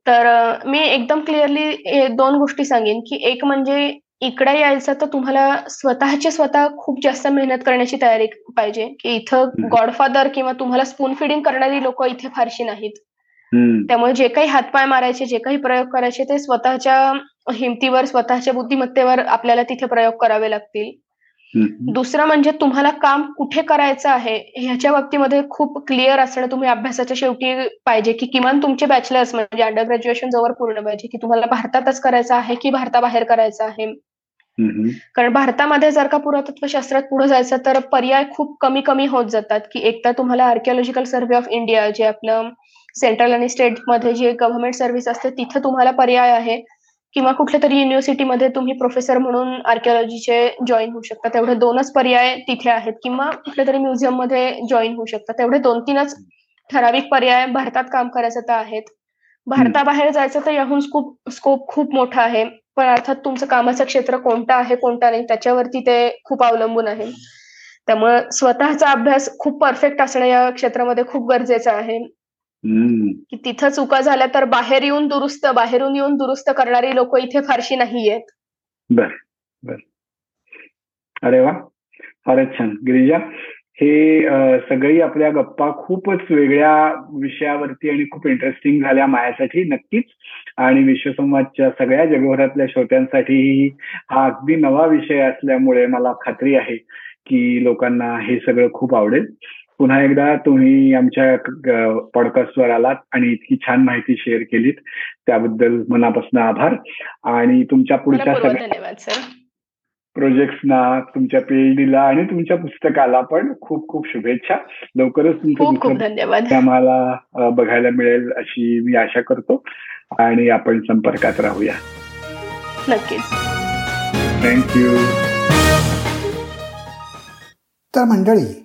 तर मी एकदम क्लिअरली दोन गोष्टी सांगेन की एक म्हणजे इकडे यायचं तर तुम्हाला स्वतःची स्वतः खूप जास्त मेहनत करण्याची तयारी पाहिजे. की इथं गॉडफादर किंवा तुम्हाला स्पून फिडिंग करणारी लोक इथे फारशी नाहीत. त्यामुळे जे काही हातपाय मारायचे जे काही प्रयोग करायचे ते स्वतःच्या हिमतीवर स्वतःच्या बुद्धिमत्तेवर आपल्याला तिथे प्रयोग करावे लागतील. दुसरं म्हणजे तुम्हाला काम कुठे करायचं आहे ह्याच्या बाबतीमध्ये खूप क्लिअर असणं तुम्ही अभ्यासाच्या शेवटी पाहिजे की किमान तुमचे बॅचलर्स म्हणजे अंडर ग्रॅज्युएशन जवळ पूर्ण पाहिजे की तुम्हाला भारतातच करायचं आहे की भारताबाहेर करायचं आहे? कारण भारतामध्ये जर का पुरातत्व शास्त्रात पुढे जायचं तर पर्याय खूप कमी कमी होत जातात की एकदा तुम्हाला आर्किओलॉजिकल सर्व्हे ऑफ इंडिया जे आपलं सेंट्रल आणि स्टेटमध्ये जे गव्हर्नमेंट सर्व्हिस असते तिथे तुम्हाला पर्याय आहे किंवा कुठल्या तरी युनिव्हर्सिटीमध्ये तुम्ही प्रोफेसर म्हणून आर्किओलॉजीचे जॉईन होऊ शकता. तेवढे दोनच पर्याय तिथे आहेत किंवा कुठल्या तरी म्युझियममध्ये जॉईन होऊ शकता. तेवढे दोन तीनच ठराविक पर्याय भारतात काम करायचं तर आहेत. भारताबाहेर जायचं तर याहून स्कोप स्कोप खूप मोठा आहे. पण अर्थात तुमचं कामाचं क्षेत्र कोणतं आहे कोणतं नाही त्याच्यावरती ते खूप अवलंबून आहे. त्यामुळे स्वतःचा अभ्यास खूप परफेक्ट असणं या क्षेत्रामध्ये खूप गरजेचं आहे. की तिथं चुका झाल्या तर बाहेर येऊन दुरुस्त बाहेरून येऊन दुरुस्त करणारी लोक इथे फारशी नाही आहेत बर बर. अरे वा फारच छान. गिरिजा हे सगळी आपल्या गप्पा खूपच वेगळ्या विषयावरती आणि खूप इंटरेस्टिंग झाल्या माझ्यासाठी नक्कीच. आणि विश्वसंवादच्या सगळ्या जगभरातल्या श्रोत्यांसाठी हा अगदी नवा विषय असल्यामुळे मला खात्री आहे की लोकांना हे सगळं खूप आवडेल. पुन्हा एकदा तुम्ही आमच्या पॉडकास्टवर आलात आणि इतकी छान माहिती शेअर केलीत. त्याबद्दल मनापासून आभार. आणि तुमच्या पुढच्या सगळ्या प्रोजेक्ट्सना तुमच्या पीएचडीला आणि तुमच्या पुस्तकाला पण खूप खूप शुभेच्छा. लवकरच तुमचं धन्यवाद. आम्हाला बघायला मिळेल अशी मी आशा करतो. आणि आपण संपर्कात राहूया. नक्कीच. थँक्यू तर मंडळी